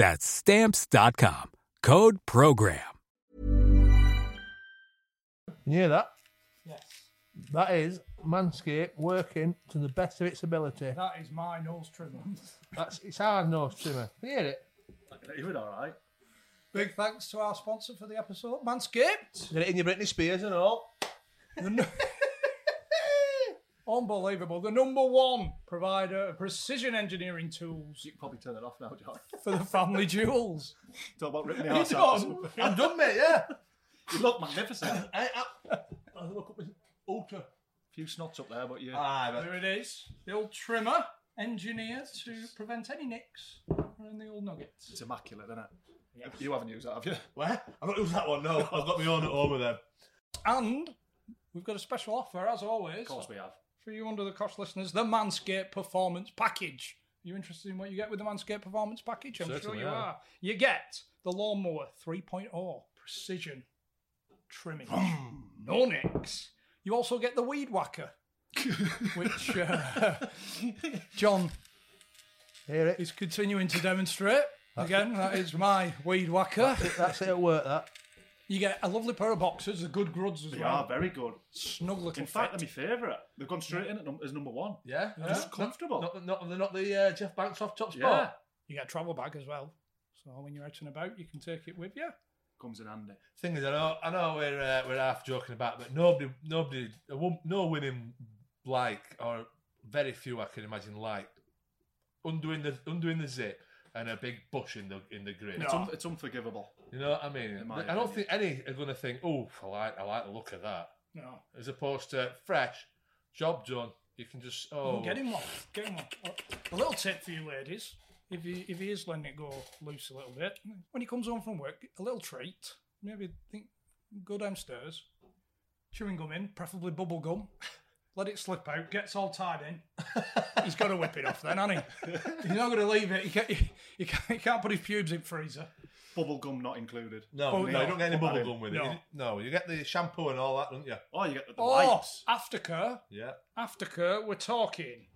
That's Stamps.com. Code PROGRAM. You hear that? Yes. That is Manscaped working to the best of its ability. That is my nose trimmer. That's it's hard nose trimmer. You hear it? You were all right. Big thanks to our sponsor for the episode, Manscaped. Get it in your Britney Spears and all. The nu- Unbelievable. The number one provider of precision engineering tools You can probably turn it off now, John. for the family jewels. Talk about ripping the You arse out. done? I'm done, mate. Yeah. You look magnificent. I, I, I look up with ultra. few snots up there, but yeah. Ah, Aye, but There it is. The old trimmer, engineered to prevent any nicks around the old nuggets. It's immaculate, isn't it? You haven't used that, have you? where? I've not used that one. No, I've got my own at home with them. And we've got a special offer, as always, Of course we have. For you under the Cosh listeners, the Manscaped Performance Package. Are you interested in what you get with the Manscaped Performance Package? I'm Certainly sure you am. are. You get the Lawnmower 3.0 Precision Trimming. no nicks. You also get the Weed Whacker, which uh, John Hear it? is continuing to demonstrate. Again, that is my Weed Whacker. That's it at work. That. You get a lovely pair of boxers, the good gruds as They well. are very good. Snug little In fact, fit. they're my favourite. They've gone straight in at num- as number one. Yeah. Just comfortable. Not, not, they're not the uh, Jeff Banks off top spot. Yeah. You get a travel bag as well. So when you're out and about, you can take it with you. Comes in handy. Thing is, I know, I know we're uh, we're half joking about, but nobody, nobody, a wom- no women like, or very few I can imagine like, undoing the undoing the zip and a big bush in the in the grid. It's, un- it's unforgivable. You know what I mean? I don't think any are going to think, "Oh, I like, I like the look of that," No. as opposed to fresh, job done. You can just oh, Get him one. Get him one. A little tip for you ladies. If he, if he is letting it go loose a little bit, when he comes home from work, a little treat. Maybe think, go downstairs, chewing gum in, preferably bubble gum. Let it slip out, gets all tied in. He's got to whip it off then, hasn't he? He's not going to leave it. He can't, he, can't, he can't put his pubes in freezer. Bubble gum not included. No, Oh, no, no. you don't get any Put that bubble in. gum with No. it. You- No, you get the shampoo and all that, don't you? Oh, you get the, the Oh, wipes. aftercare. Yeah. Aftercare, we're talking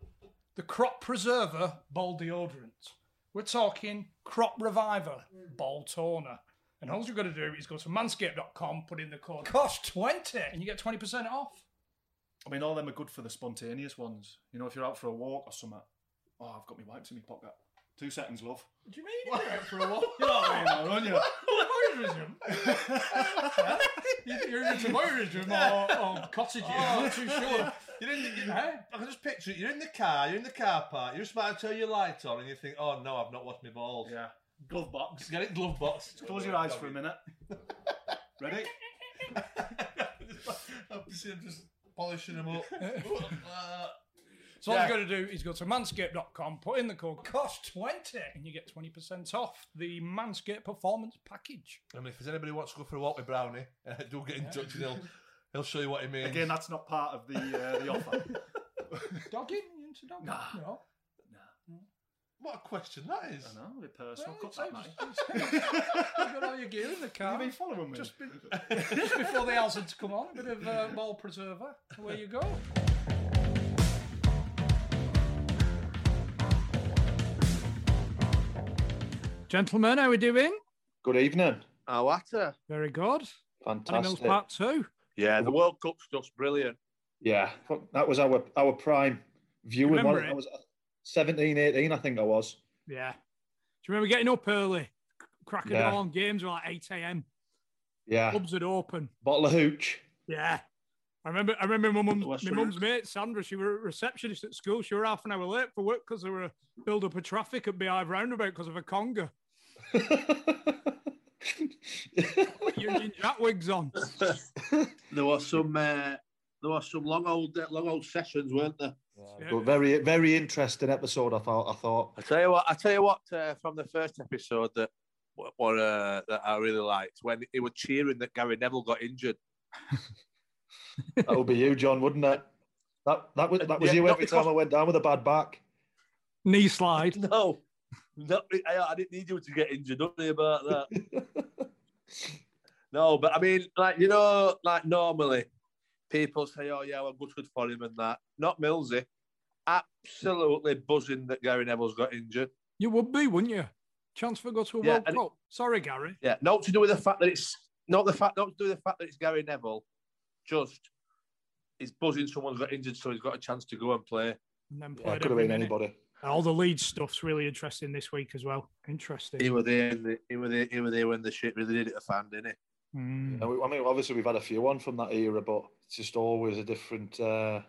the Crop Preserver Ball Deodorant. We're talking Crop Reviver Ball Toner. And all you've got to do is go to manscaped.com, put in the code COST20, and you get 20% off. I mean, all them are good for the spontaneous ones. You know, if you're out for a walk or something. Oh, I've got my wipes in my pocket. Two seconds, love. What do you mean you're out for a walk? You know what I mean, don't you? Voyeurism? You- You're into voyeurism or, or cottages? I'm not too sure. You're in the, you Eh? I can just picture it. You're in the car. You're in the car park. You're just about to turn your light on, and you think, "Oh no, I've not washed my balls." Yeah. Glove box. Just get it glove box. Close your eyes for a minute. Ready? I'm just, I'm just polishing them up. Uh, So all Yeah. you've got to do is go to manscaped.com, put in the code COST20, and you get 20% off the Manscaped Performance Package. I mean, if there's anybody who wants to go for a walk with Brownie, uh, do get in touch and he'll, he'll show you what he means. Again, that's not part of the uh, the offer. Dogging? You into dogging? Nah. No. What a question that is. I know, a bit personal. Well, cut that, mate. You've got all your gear in the car. You've you been following me? Just, be, just before the hazards come on, a bit of uh, ball preserver. Away you go. Gentlemen, how are we doing? Good evening. Oh, what a Very good. Animals Fantastic. Part 2. yeah, the World Cup stuff's brilliant. Yeah, that was our our prime viewing. Remember wasn't it? I was uh, 17, 18, I think I was. Yeah. Do you remember getting up early? Cracking Yeah. dawn games were like 8 a.m. Yeah, Clubs would open. bottle of hooch. Yeah. I remember I remember my mum's, my mum's mate, Sandra, she was a receptionist at school. She was half an hour late for work because there were a build up of traffic at Beehive Roundabout because of a conga. Union Jack wigs on. There were some uh, there was some long old long old sessions, weren't there? Yeah. But very very interesting episode. I thought. I thought. I tell you what, I tell you what, uh, from the first episode that what, what uh, that I really liked when he was cheering that Gary Neville got injured. That would be you, John, wouldn't it? That that was that was Yeah, you not every time I went down with a bad back. Knee slide. No, no, I, I didn't need you to get injured. Don't worry about that. No, but I mean, like you know, like normally people say, "Oh yeah, well, good for him," and that. Not Millsy. Absolutely buzzing that Gary Neville's got injured. You would be, wouldn't you? Chance for go to a Yeah, World and- Cup. Sorry, Gary. Yeah, not to do with the fact that it's not the fact, not to do with the fact that it's Gary Neville. Just it's buzzing. Someone's got injured, so he's got a chance to go and play. And then Yeah, could have been minute. anybody. All the lead stuff's really interesting this week as well. Interesting. He was there. in the- He was there. He was there when the shit really did it a fan, didn't it? Mm. Yeah, I mean, obviously we've had a few on from that era, but it's just always a different, uh,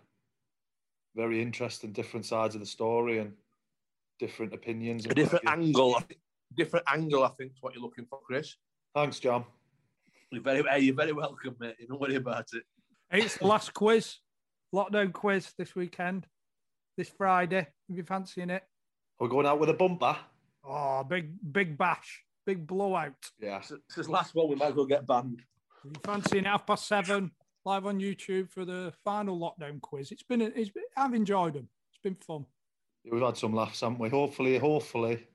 very interesting, different sides of the story and different opinions. A different what have you. angle. Different angle. I think is what you're looking for, Chris. Thanks, John. You're very, hey, you're very welcome, mate. Don't worry about it. It's the last quiz, lockdown quiz this weekend, this Friday. If you're fancying it. We're going out with a bumper. Oh, big, big bash, big blowout. Yeah. This this is last one. We might as well get banned. If you're fancying half past seven live on YouTube for the final lockdown quiz. It's been, it's been I've enjoyed them. It's been fun. We've had some laughs, haven't we? Hopefully, hopefully,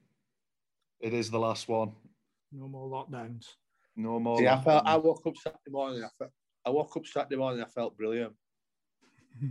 it is the last one. No more lockdowns. No more. See, I felt. I woke up Saturday morning. I felt. I woke up Saturday morning. I felt brilliant.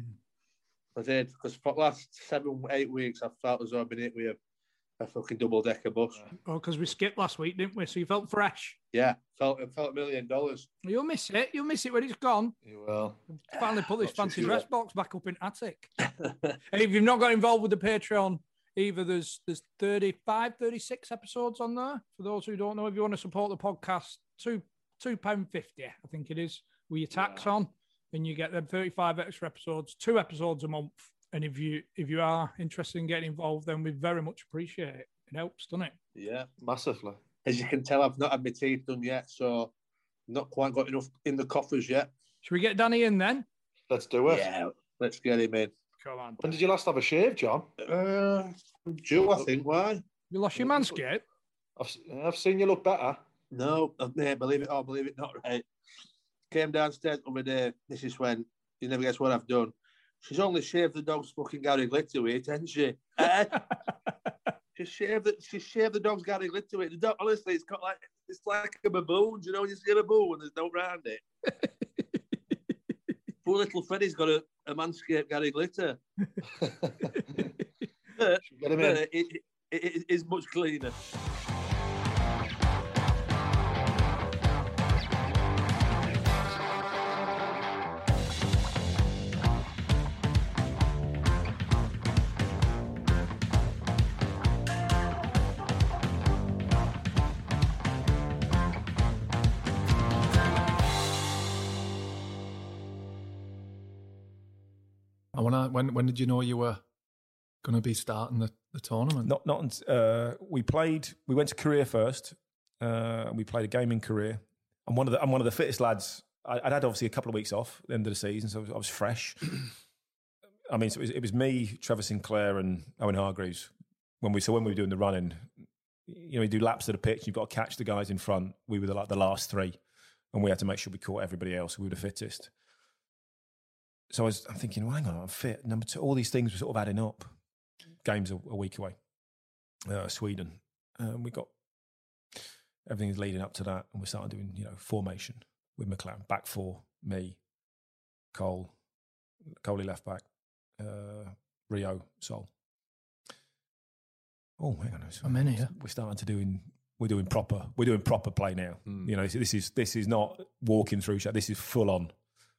I did because for the last seven, eight weeks, I felt as though I've been hit with a, a fucking double decker bus. Oh, because we skipped last week, didn't we? So you felt fresh. Yeah, felt it felt a million dollars. You'll miss it. You'll miss it when it's gone. You will. Finally put this fancy dress box back up in attic. And if you've not got involved with the Patreon either, there's there's 35, 36 episodes on there. For those who don't know, if you want to support the podcast, two two pound fifty, I think it is, with your tax on, and you get them 35 extra episodes, two episodes a month. And if you if you are interested in getting involved, then we very much appreciate it. It helps, doesn't it? yeah, Massively. as you can tell, I've not had my teeth done yet, so not quite got enough in the coffers yet. Should we get Danny in then? Let's do it. Yeah, let's get him in. Come on. When did you last have a shave, John? Uh, Joe, I think. Why? You lost your manscape? I've, I've seen you look better. No, uh, mate, believe it or believe it not, right? Came downstairs the other day. This is when you never guess what I've done. She's only shaved the dog's fucking Gary Glitter with it, hasn't she? Eh? she shaved the she shaved the dog's Gary Glitter with it. The dog, honestly, it's got like it's like a baboon. You know, when you see a baboon and there's no round it. Poor little Freddie's got a, a manscaped Gary Glitter. But, Should we get him but it, it, it is much cleaner. And when I when when did you know you were going to be starting the, the tournament? Not not. Uh, we played. We went to Korea first. Uh, we played a game in Korea. I'm one of the. I'm one of the fittest lads. I, I'd had obviously a couple of weeks off at the end of the season, so I was, I was fresh. I mean, so it was, it was me, Trevor Sinclair, and Owen Hargreaves. When we so when we were doing the running, you know, you do laps of the pitch. You've got to catch the guys in front. We were the, like the last three, and we had to make sure we caught everybody else. We were the fittest. So I was, I'm thinking, well, hang on, I'm fit. Number two, all these things were sort of adding up. Games a, a week away. uh, Sweden. Um, we got everything's leading up to that, and we started doing you know formation with McClaren, back four, me, Cole, Coley left back, uh, Rio, Sol. Oh, hang on, I'm in here. We're starting to doing we're doing proper we're doing proper play now. You know, this is this is not walking through. This is full on,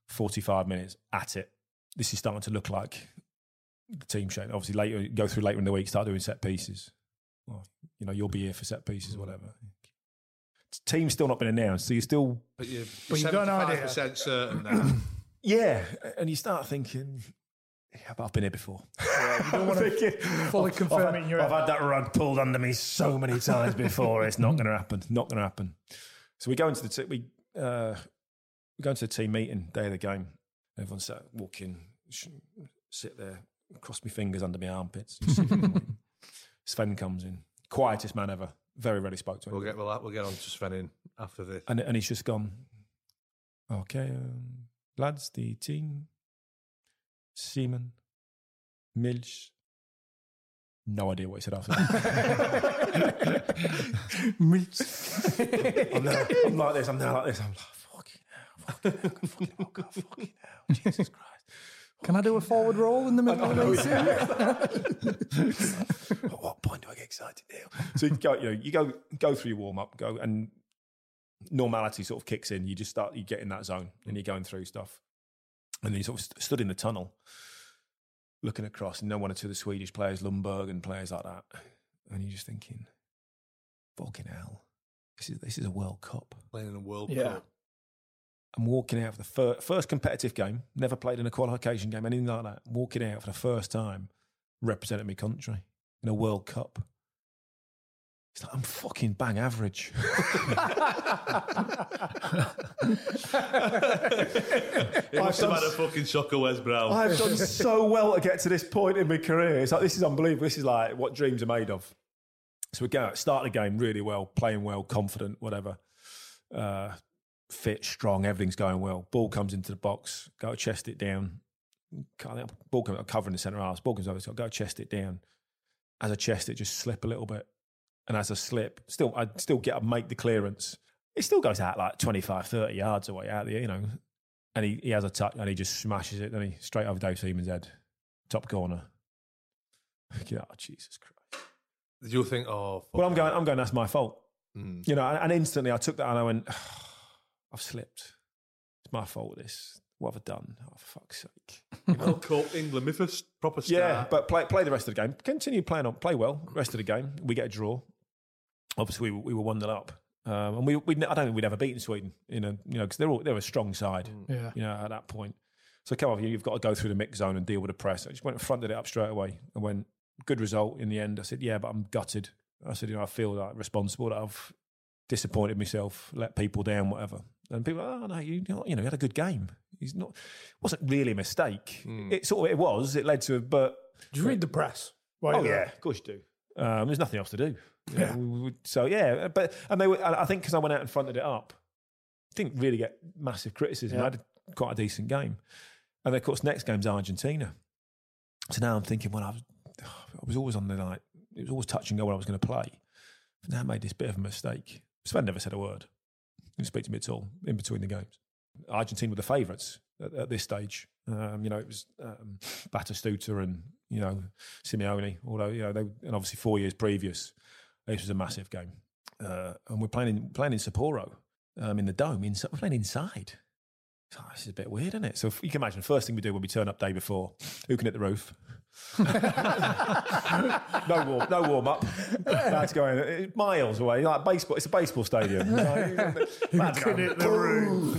forty five minutes at it. This is starting to look like the team shape. Obviously, later go through later in the week, start doing set pieces. Well, you know, you'll be here for set pieces, whatever. Team's still not been announced, so you're still But you're, But you've got an idea. 75% certain now. yeah, and you start thinking, yeah, but I've been here before. You don't want to fully confirm I've, it in your I've head. had that rug pulled under me so many times before. It's not going to happen. Not going to happen. So we go into the t- we uh, we go into the team meeting day of the game. Everyone's sat, walk in, sh- sit there, cross my fingers under my armpits. Sven comes in, quietest man ever. Very rarely spoke to him. We'll get we'll, we'll get on to Sven in after this. and and he's just gone. Okay, um, lads, the team. Seaman, Mills. No idea what he said after that. I'm, now, I'm like this. I'm like this. I'm like, fucking hell, fucking hell, fucking hell, God, fucking hell, Jesus Christ. Can I do a forward roll in the middle of know, oh, this? At what point do I get excited now? So you go, you know, you go go through your warm up, go and normality sort of kicks in. You just start, you get in that zone, and you're going through stuff, and then you sort of st- stood in the tunnel, looking across, and no one or two of the Swedish players, Ljungberg and players like that, and you're just thinking, fucking hell, this is this is a World Cup. Playing in a World Yeah. Cup. I'm walking out for the fir- first competitive game, never played in a qualification game, anything like that. Walking out for the first time, representing my country in a World Cup. It's like, I'm fucking bang average. It must have had a fucking shock of Wes Brown. I've done so well to get to this point in my career. It's like, this is unbelievable. This is like what dreams are made of. So we go out, start the game really well, playing well, confident, whatever. Uh, fit, strong, everything's going well. Ball comes into the box, go chest it down. Ball comes, I'm covering the centre half. Ball comes over, so go chest it down. As I chest it, just slip a little bit. And as I slip, still, I still get up, make the clearance. It still goes out like 25, 30 yards away out there, you know. And he, he has a touch and he just smashes it. Then he straight over Dave Seaman's head, top corner. Yeah, oh, Jesus Christ. Did you think, oh, Well, I'm going. I'm going. That's my fault. Mm. You know, and, and instantly I took that and I went, I've slipped. It's my fault. This. What have I done? Oh, for fuck's sake. World Cup, England, my first proper start. Yeah, but play play the rest of the game. Continue playing on. Play well. Rest of the game. We get a draw. Obviously, we, were- we were one 0 up, um, and we, we I don't think we'd ever beaten Sweden. You know, you know, because they're all, they're a strong side. Yeah. You know, at that point. So come on, you've got to go through the mix zone and deal with the press. I just went and fronted it up straight away. I went good result in the end. I said, yeah, but I'm gutted. I said, you know, I feel like responsible that I've disappointed myself, let people down, whatever. And people, oh no, you, you know, you had a good game. He's not. wasn't really a mistake. It sort of it was. It led to, a but Did you read the press? while Oh you yeah, there? of course you do. Um, there's nothing else to do. Yeah. So yeah, but and they were. I I think because I went out and fronted it up, didn't really get massive criticism. I had quite a decent game, and of course next game's Argentina. So now I'm thinking, well, I was, I was always on the like, it was always touch and go when I was going to play. But now I made this bit of a mistake. Sven never said a word. Didn't speak to me at all in between the games. Argentina were the favourites at, at this stage. Um, you know, it was um, Batistuta and you know Simeone. Although you know, they, and obviously four years previous, this was a massive game. Uh, and we're playing in, playing in Sapporo um, in the dome. In, we're playing inside. So this is a bit weird, isn't it? So you can imagine, first thing we do when we turn up day before, who can hit the roof? No warm, no warm up. That's going miles away, like baseball. It's a baseball stadium. Lads going, hit the "Boom."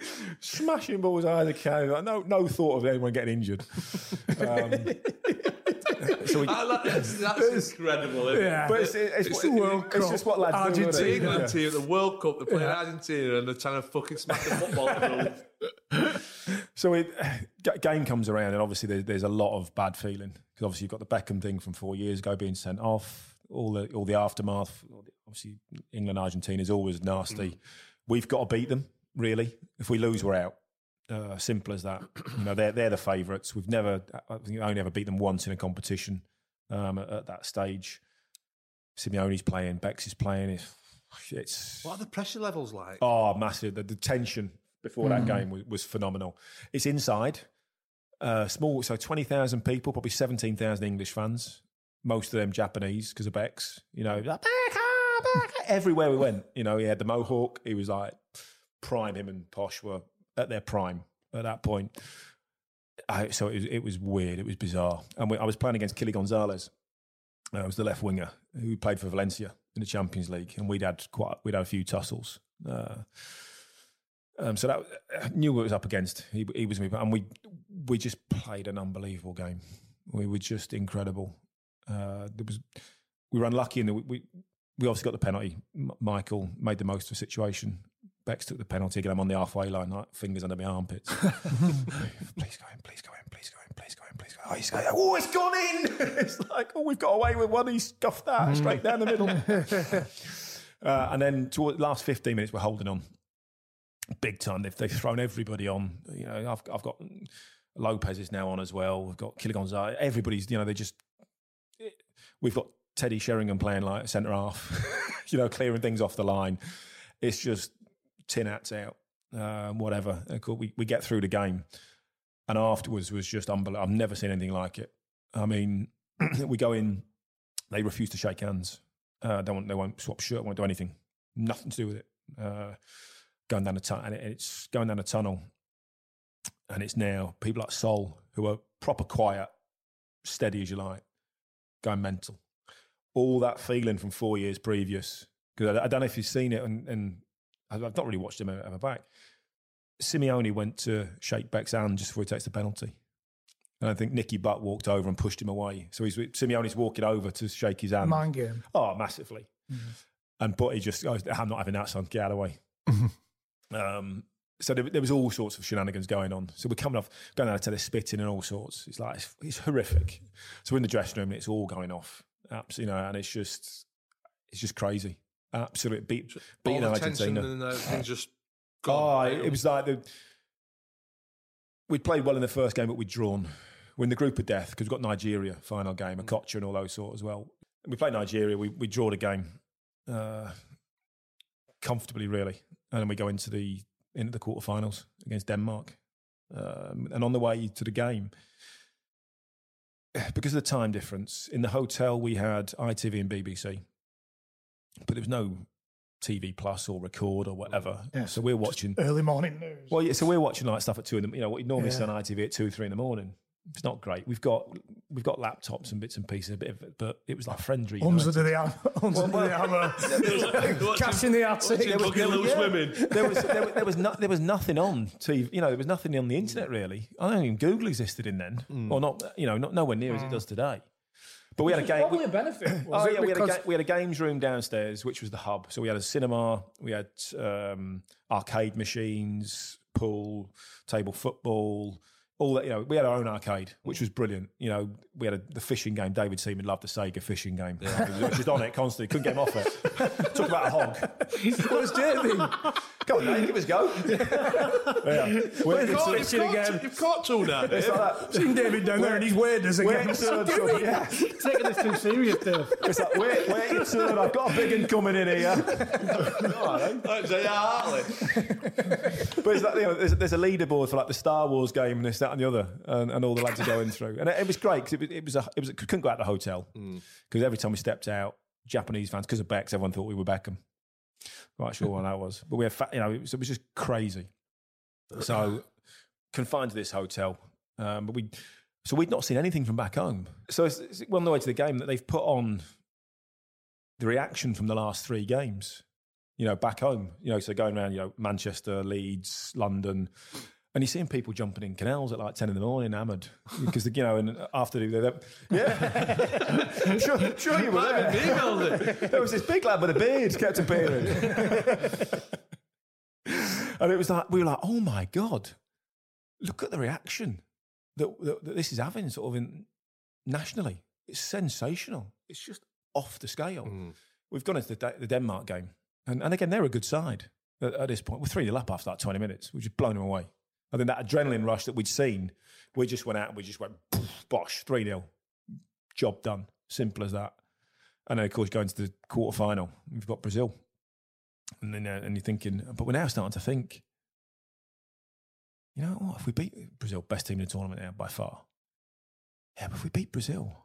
Smashing balls out of the can. Like, no, no thought of anyone getting injured. Um, so we, I like- that's, that's incredible. Isn't Yeah. It? but it's, it's, It's it's, the World it's just what lads do. isn't The Yeah. team at the World Cup, they're playing Argentina and they're trying to fucking smack the football field. So it, game comes around, and obviously there, there's a lot of bad feeling because obviously you've got the Beckham thing from four years ago being sent off, all the all the aftermath. Obviously, England Argentina is always nasty. We've got to beat them. Really, if we lose, we're out. Uh, simple as that. You know, they're they're the favourites. We've never, I think, only ever beat them once in a competition. um, at, at that stage. Simeone's playing, Bex is playing. It's, it's What are the pressure levels like? Oh, massive. The, the tension before that game was, was phenomenal. It's inside, uh, small, so 20,000 people, probably 17,000 English fans, most of them Japanese because of Bex. You know, like, "Becca, Becca," everywhere we went. You know, he had the mohawk. He was like prime. Him and Posh were at their prime at that point. I, so it was, it was weird. It was bizarre. And we, I was playing against Kili Gonzalez. Uh, I was the left winger who played for Valencia in the Champions League, and we'd had quite we'd had a few tussles. Uh, um, so that I knew what it was up against. He, he was me, and we we just played an unbelievable game. We were just incredible. Uh, there was we were unlucky in that we, we we obviously got the penalty. M- Michael made the most of the situation. Bex took the penalty. Again, I'm on the halfway line, like fingers under my armpits. please go in, please go in, please go in, please go in, please go in. Oh, he's going, oh, it's gone in. it's like, oh, we've got away with one. He scuffed that straight down the middle. uh, and then toward the last 15 minutes, we're holding on big time. They've, they've thrown everybody on. You know, I've, I've got Lopez is now on as well. We've got Kili Gonzalez. Everybody's, you know, they just, we've got Teddy Sheringham playing like centre half, you know, clearing things off the line. It's just tin hats out, um, whatever. We, we get through the game. And afterwards was just unbelievable. I've never seen anything like it. I mean, we go in, they refuse to shake hands. Uh, they, won't, they won't swap shirt, won't do anything. Nothing to do with it. Uh, going down the tunnel, and it's going down a tunnel. And it's now people like Sol, who are proper quiet, steady as you like, going mental. All that feeling from four years previous. Because I, I don't know if you've seen it, and, and I've not really watched him ever back. Simeone went to shake Beck's hand just before he takes the penalty. And I think Nicky Butt walked over and pushed him away. So he's Simeone's walking over to shake his hand. Mind game. Oh, massively. Mm-hmm. And but he just goes, I'm not having that, son. Get out of the way. um, so there, there was all sorts of shenanigans going on. So we're coming off, going out to the spitting and all sorts. It's like it's, it's horrific. So we're in the dressing room, and it's all going off. Absolutely, you know, and it's just, it's just crazy. Absolutely, beat, All beating the tension Argentina. and uh, things just Oh, gone. it was like the, we'd played well in the first game, but we'd drawn. We're in the group of death because we've got Nigeria final game and Kocha and all those sorts as well. We played Nigeria. We we draw the game uh, comfortably, really, and then we go into the into the quarterfinals against Denmark. Um, and on the way to the game, because of the time difference, in the hotel we had ITV and BBC, but there was no TV Plus or Record or whatever. Yes. So we're watching. Early morning news. Well, yeah, so we're watching like stuff at two in the you know what you normally Yeah. see on ITV at two three in the morning. It's not great. We've got we've got laptops and bits and pieces, a bit of it, but it was like friendly. Ums United. under the hammer. Ums under the hammer. Cash in the attic. Watching Buggy Lose yeah. Women. there was there, was- there was no, there was nothing on TV. You know, there was nothing on the internet really. I don't even Google existed in then, or not. You know, not nowhere near as it does today. But we had a game. Probably we- a benefit. Oh it? yeah, we had, a ga- we had a games room downstairs, which was the hub. So we had a cinema, we had um, arcade machines, pool, table football, all that. You know, we had our own arcade, which was brilliant. You know, we had a, the fishing game. David Seaman loved the Sega fishing game. He was just on it constantly. Couldn't get him off it. Talk about a hog. Where's Jamie? Come on, mate, give us a go. yeah. We're, You've caught, it's, you've, caught, you've caught two now. it's like that. Seen David down there and he's waders We're again. yeah. Taking this too serious, Dave. It's like, wait, wait your turn. I've got a big one coming in here. That's J.R. Hartley. But it's like, you know, there's, there's a leaderboard for like the Star Wars game and this, that, and the other, and, and all the lads are going through. And it, it was great because it was, it was a, it was a, couldn't go out the hotel because every time we stepped out, Japanese fans because of Becks, everyone thought we were Beckham. Quite sure what that was, but we had, fa- you know, it was, it was just crazy. So confined to this hotel, um, but we, so we'd not seen anything from back home. So it's, it's well on the way to the game that they've put on the reaction from the last three games you know, back home. You know, so going around, you know, Manchester, Leeds, London, and you're seeing people jumping in canals at like ten in the morning, hammered because you know, and after they, they, yeah, I'm sure, sure you were Might have been there. There was this big lad with a beard kept appearing, and it was like we were like, oh my god, look at the reaction that, that, that this is having, sort of in, nationally. It's sensational. It's just off the scale. Hmm. We've gone into the, the Denmark game, and, and again, they're a good side at, at this point. We're 3 0 up after like 20 minutes. We've just blown them away. I think that adrenaline rush that we'd seen, we just went out and we just went, poof, bosh, 3 0. Job done. Simple as that. And then, of course, going to the quarter final, we've got Brazil. And then uh, and you're thinking, but we're now starting to think, you know what, if we beat Brazil, best team in the tournament now by far. Yeah, but if we beat Brazil,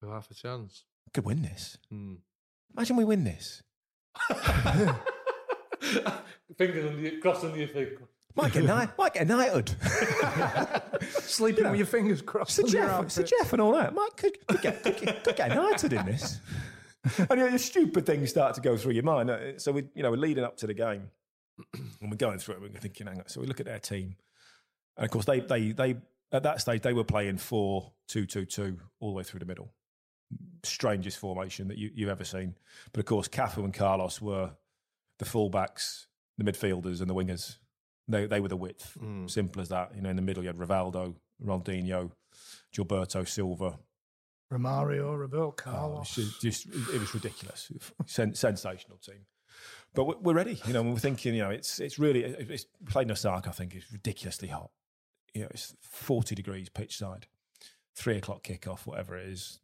We'll have a chance. we could win this. Hmm. Imagine we win this. Fingers on the cross on your finger. Might get, ni- might get knighted. Sleeping with your fingers crossed. Sir Jeff, Sir. Jeff and all that. Mike could, could, get, could, get, could get knighted in this. and you know, the stupid things start to go through your mind. Uh, So we, you know, we're leading up to the game, and we're going through it. We're thinking, hang on. So we look at their team, and of course, they, they, they, at that stage, they were playing four, two, two, two, all the way through the middle. Strangest formation that you, you've ever seen. But of course, Cafu and Carlos were the fullbacks, the midfielders, and the wingers. They, they were the width. Hmm. Simple as that. You know, in the middle, you had Rivaldo, Ronaldinho, Gilberto Silva. Romario, Roberto Oh, Carlos. it's just, it was ridiculous. Sen- sensational team. But we're, ready. You know, we're thinking, you know, it's it's really, it's playing Osaka, I think, is ridiculously hot. You know, it's 40 degrees pitch side, three o'clock kickoff, whatever it is,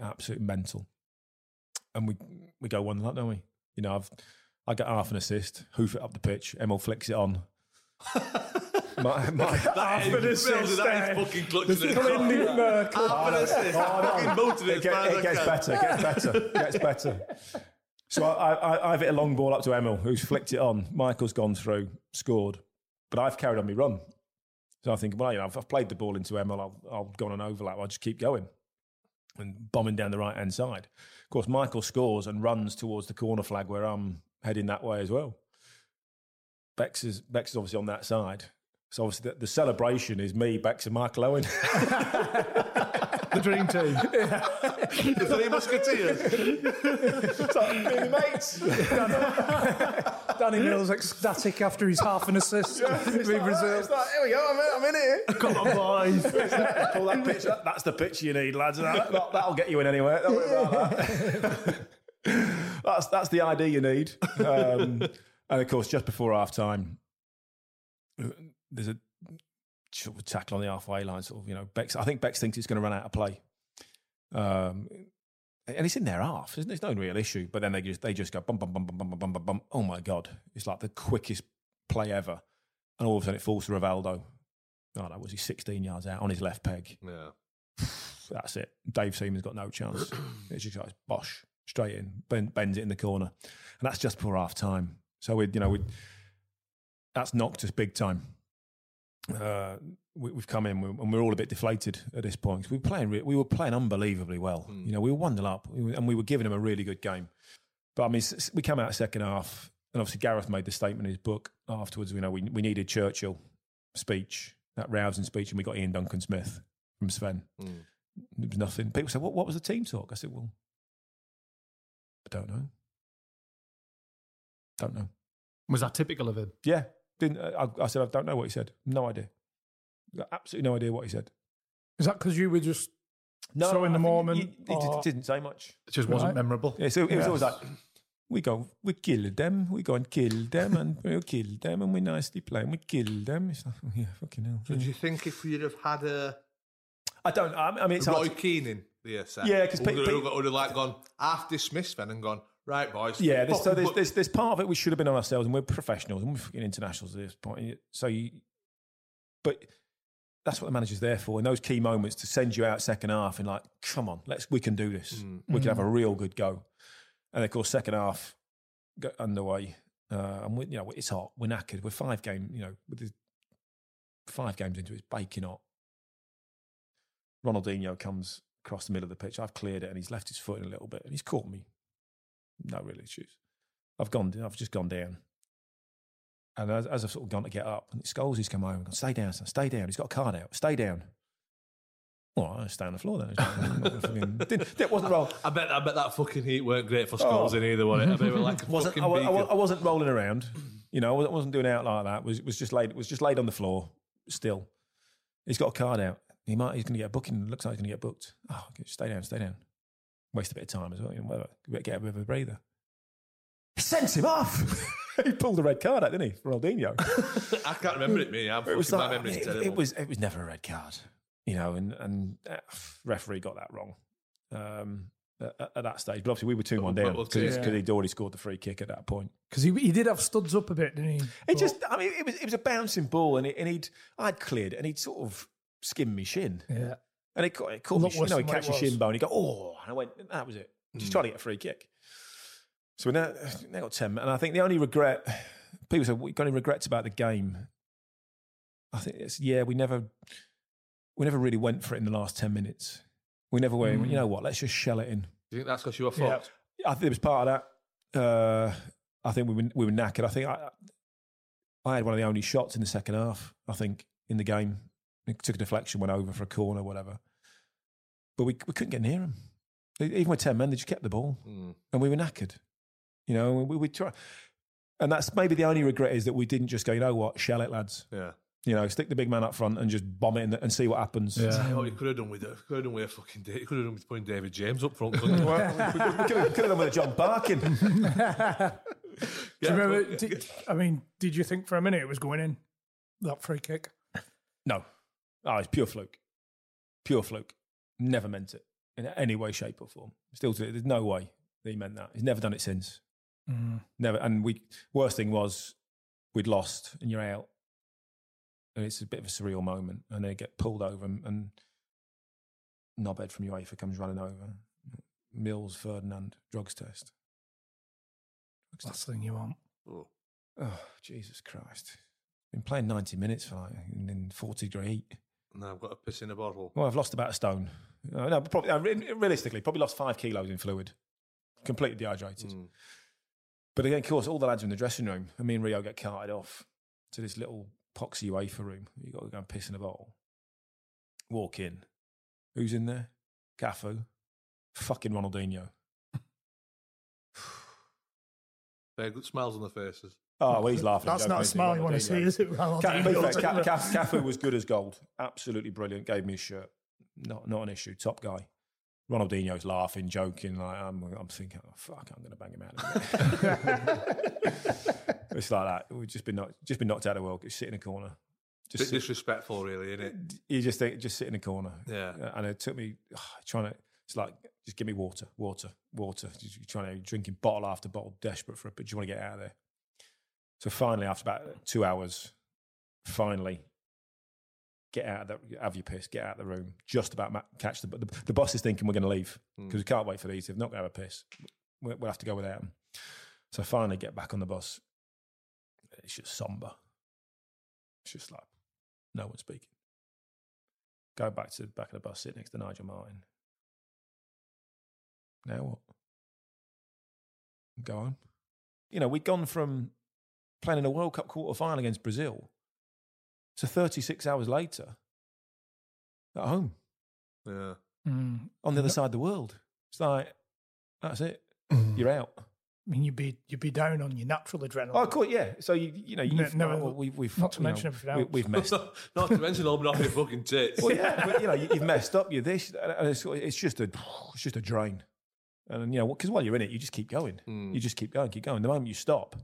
absolute mental. And we we go one like, don't we? You know, I've I get half an assist, hoof it up the pitch, Emile flicks it on. My, my, That is, that is fucking clutching it. Half Half an assist. Fucking motored it it, get- far as it gets better, gets better, gets better. So I, I, I've hit a long ball up to Emile, who's flicked it on. Michael's gone through, scored, but I've carried on my run. So I think, well, you know, if I've played the ball into Emile, I'll, I'll go on an overlap. I'll just keep going and bombing down the right hand side. Of course, Michael scores and runs towards the corner flag where I'm heading that way as well. Bex is Bex is obviously on that side. So obviously the, the celebration is me, Bex, and Michael Owen. The dream team. The three musketeers. it's like me and my mates. Danny Mills ecstatic after his half an assist. It's with like, Brazil. it's like, here we go, I'm in, I'm in here. Come on, boys. Pull that pitch, that- that's the pitch you need, lads. That, will get you in anywhere. Don't worry about that. that's, that's the ID you need. Um, and of course, just before half time, there's a sort of tackle on the halfway line. Sort of, you know, Bex. I think Bex thinks it's going to run out of play. Um, and it's in their half. There's, there's no real issue. But then they just they just go bum bum bum bum bum bum bum bum bum. Oh my god! It's like the quickest play ever. And all of a sudden, it falls to Rivaldo. Oh, that was he 16 yards out on his left peg. Yeah. That's it. Dave Seaman's got no chance. it's just like bosh straight in, bend, bends it in the corner, and that's just before half time. So we, you know, we that's knocked us big time. Uh, we, we've come in and we're all a bit deflated at this point. We were playing, we were playing unbelievably well. You know, we were one 0 up, and we were giving them a really good game. But I mean, we came out second half, and obviously Gareth made the statement in his book afterwards. You know, we we needed Churchill speech, that rousing speech, and we got Ian Duncan Smith from Sven. Mm. There was nothing. People said, what, what was the team talk? I said, well, I don't know. Don't know. Was that typical of him? Yeah. Didn't, uh, I, I said, I don't know what he said. No idea. Got absolutely no idea what he said. Is that because you were just No, so in the I think moment? He, he or- just didn't say much. It just wasn't Right. memorable. Yeah, so it was always like, we go, we kill them, we go and kill them, and we'll kill them, and we nicely play, and we kill them. It's like, oh, yeah, fucking hell. So do you think if we'd have had a I don't, I, I mean, it's hard Roy to- Keane in the set, Yeah, 'cause would, pe- have- would have like gone half dismissed then and gone right, boys. Yeah, there's, so there's, put- there's, there's part of it we should have been on ourselves, and we're professionals and we're fucking internationals at this point. So, you, but that's what the manager's there for in those key moments to send you out second half and like, come on, let's we can do this. We can have a real good go. And of course, second half got underway, uh, and we, you know it's hot. We're knackered. We're five game, you know, with five games into it, it's baking hot. Ronaldinho comes across the middle of the pitch. I've cleared it, and he's left his foot in a little bit, and he's caught me no real issues. I've gone. I've just gone down, and as, as I've sort of gone to get up, and Scholes come over and gone, "Stay down, son, stay down." He's got a card out. Stay down. Well, I stay on the floor then. I'm not gonna fucking- didn't- That wasn't wrong. I bet I bet that fucking heat weren't great for oh. Scholes in either, was it? I bet was like Oh. wasn't, fucking I, I. I wasn't rolling around. You know, I wasn't, doing out like that. It was was just laid. It was just laid on the floor. Still, he's got a card out. He might. He's going to get a booking. Looks like he's going to get booked. Oh, okay, stay down. Stay down. Waste a bit of time as well. You know, whatever. Get a bit of a breather. He sent him off. he pulled the red card out, didn't he, for Ronaldinho? I can't remember it. Me, I'm it was fucking, my like, memory's it, terrible. it was it was never a red card, you know, and and uh, referee got that wrong. um, at, at that stage. But obviously, we were two one down because yeah. he'd already scored the free kick at that point. Because he, he did have studs up a bit, didn't he? It But- just, I mean, it was it was a bouncing ball, and, it, and he'd I'd cleared, it and he'd sort of skimmed me shin, yeah. And it caught, it caught me, you know, he than what it your shin bone, he go, oh, and I went, that was it, just trying to get a free kick. So we now, now got ten, and I think the only regret people say, we've got any regrets about the game?" I think it's yeah, we never we never really went for it in the last ten minutes. We never went. Mm. You know what? Let's just shell it in. Do you think that's because you were Yeah. fucked? I think it was part of that. Uh, I think we were we were knackered. I think I I had one of the only shots in the second half. I think in the game, it took a deflection, went over for a corner, whatever. But we we couldn't get near them. Even with ten men, they just kept the ball, Mm. and we were knackered. You know, we we try, and that's maybe the only regret is that we didn't just go. You know what? Shell it, lads. Yeah. You know, stick the big man up front and just bomb it in the, and see what happens. Yeah. Tell you what you could have done with it. Could have done with a fucking. Da- You could have done with putting David James up front. Couldn't you? Well, we, we could have, could have done with a Jon Parkin. Do you remember? but- Did, I mean, did you think for a minute it was going in that free kick? No. Oh, it's pure fluke. Pure fluke. Never meant it in any way, shape, or form. Still, to, there's no way that he meant that. He's never done it since. Mm. Never. And we worst thing was we'd lost and you're out, and it's a bit of a surreal moment. And they get pulled over, and, and knobhead from UEFA comes running over. Mills Ferdinand drugs test. Drugs Last thing you want. Oh. Oh Jesus Christ! Been playing ninety minutes for like in, in forty degree heat. Now I've got a piss in a bottle. Well, I've lost about a stone. Uh, no, probably uh, realistically, probably lost five kilos in fluid, completely dehydrated. Mm. But again, of course, all the lads are in the dressing room, and me and Rio get carted off to this little poxy UEFA room. You got to go and piss in a bottle. Walk in. Who's in there? Cafu. Fucking Ronaldinho. Very good smiles on the faces. Oh, well, he's laughing. That's joking, not a isn't he, smile you want to see, is it? Ca- Ronaldinho? to be fair, Ca- Ca- Cafu was good as gold. Absolutely brilliant. Gave me his shirt. Not not an issue. Top guy. Ronaldinho's laughing, joking. Like I'm, I'm thinking, oh, fuck, I'm going to bang him out. it's like that. We've just been knocked, just been knocked out of the world. Just sit in a corner. Bit Just sit, disrespectful, really, isn't it? you just think, just sit in a corner. Yeah. And it took me trying to. It's like just give me water, water, water. You're trying to drinking bottle after bottle, desperate for it, but you want to get out of there. So finally, after about two hours, finally get out of the have your piss, get out of the room. Just about ma- catch the the, the boss is thinking we're going to leave hmm. because we can't wait for these. They're not going to have a piss, we'll, we'll have to go without them. So finally, get back on the bus. It's just somber. It's just like no one speaking. Go back to the back of the bus, sit next to Nigel Martyn. Now what? Go on. You know, we'd gone from playing in a World Cup quarter final against Brazil to 36 hours later at home Yeah. Mm. on the other side of the world. It's like, that's it. You're out. I mean, you'd be you'd be down on your natural adrenaline. Oh, cool. Yeah. So, you, you know, you've, never- well, we, we've, not to you know, mention everything we, else. we've messed up. Not to mention opening off your fucking tits. well, yeah, but, you know, you- you've messed up. You're this, and it's, it's just a, it's just a drain. And you know, because while you're in it, you just keep going. Mm. You just keep going, keep going. The moment you stop,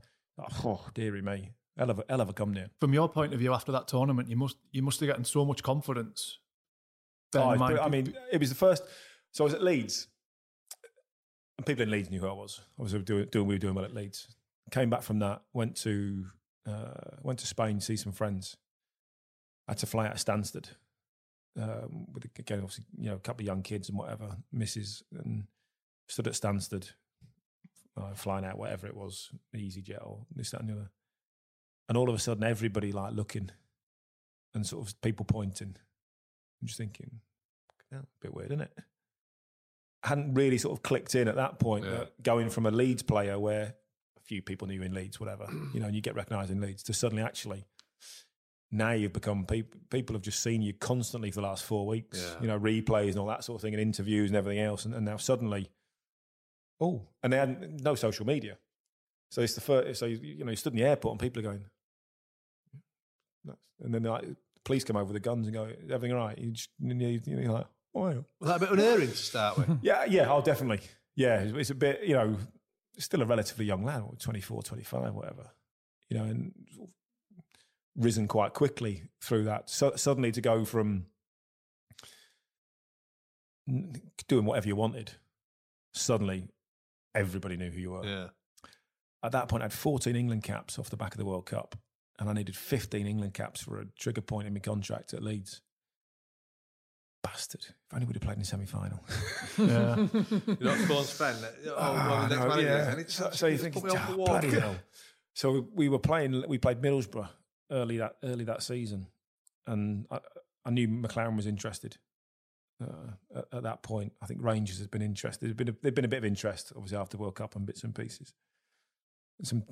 oh, dearie me, hell of a, hell of a come down. From your point of view, after that tournament, you must you must have gotten so much confidence. Oh, I mean, it was the first. So I was at Leeds, and people in Leeds knew who I was. I was doing, doing we were doing well at Leeds. Came back from that, went to uh, went to Spain, see some friends. had to fly out of Stansted um, with again, obviously, you know, a couple of young kids and whatever, misses, and stood at Stansted, uh, flying out whatever it was, EasyJet or this that and the other. And all of a sudden, everybody like looking, and sort of people pointing. I'm just thinking, yeah, a bit weird, isn't it? Hadn't really sort of clicked in at that point. Yeah. That going from a Leeds player where a few people knew you in Leeds, whatever, you know, and you get recognised in Leeds, to suddenly actually now you've become people. People have just seen you constantly for the last four weeks. Yeah. You know, replays and all that sort of thing, and interviews and everything else, and, and now suddenly, oh, and they had no social media. So it's the first. So you, you know, you stood in the airport and people are going, "Nuts." and then like, police come over with the guns and go, everything all right?" You just, you know, you're like, oh, yeah. Was that a bit unerring to start with? Yeah, yeah, oh, definitely. Yeah, it's, it's a bit, you know, still a relatively young lad, what, 24, 25, whatever, you know, and risen quite quickly through that. So, suddenly to go from doing whatever you wanted, suddenly everybody knew who you were. Yeah. At that point, I had 14 England caps off the back of the World Cup, and I needed 15 England caps for a trigger point in my contract at Leeds. Bastard! If only we'd have played in the semi-final. Yeah. You're not supposed to spend it. Oh, well, the next no, man yeah. Any So, so you think, put me off the "Ah, bloody hell. So we were playing. We played Middlesbrough early that early that season, and I, I knew McClaren was interested. Uh, at, at that point, I think Rangers had been interested. There's been a, there'd been a bit of interest, obviously after World Cup and bits and pieces. Some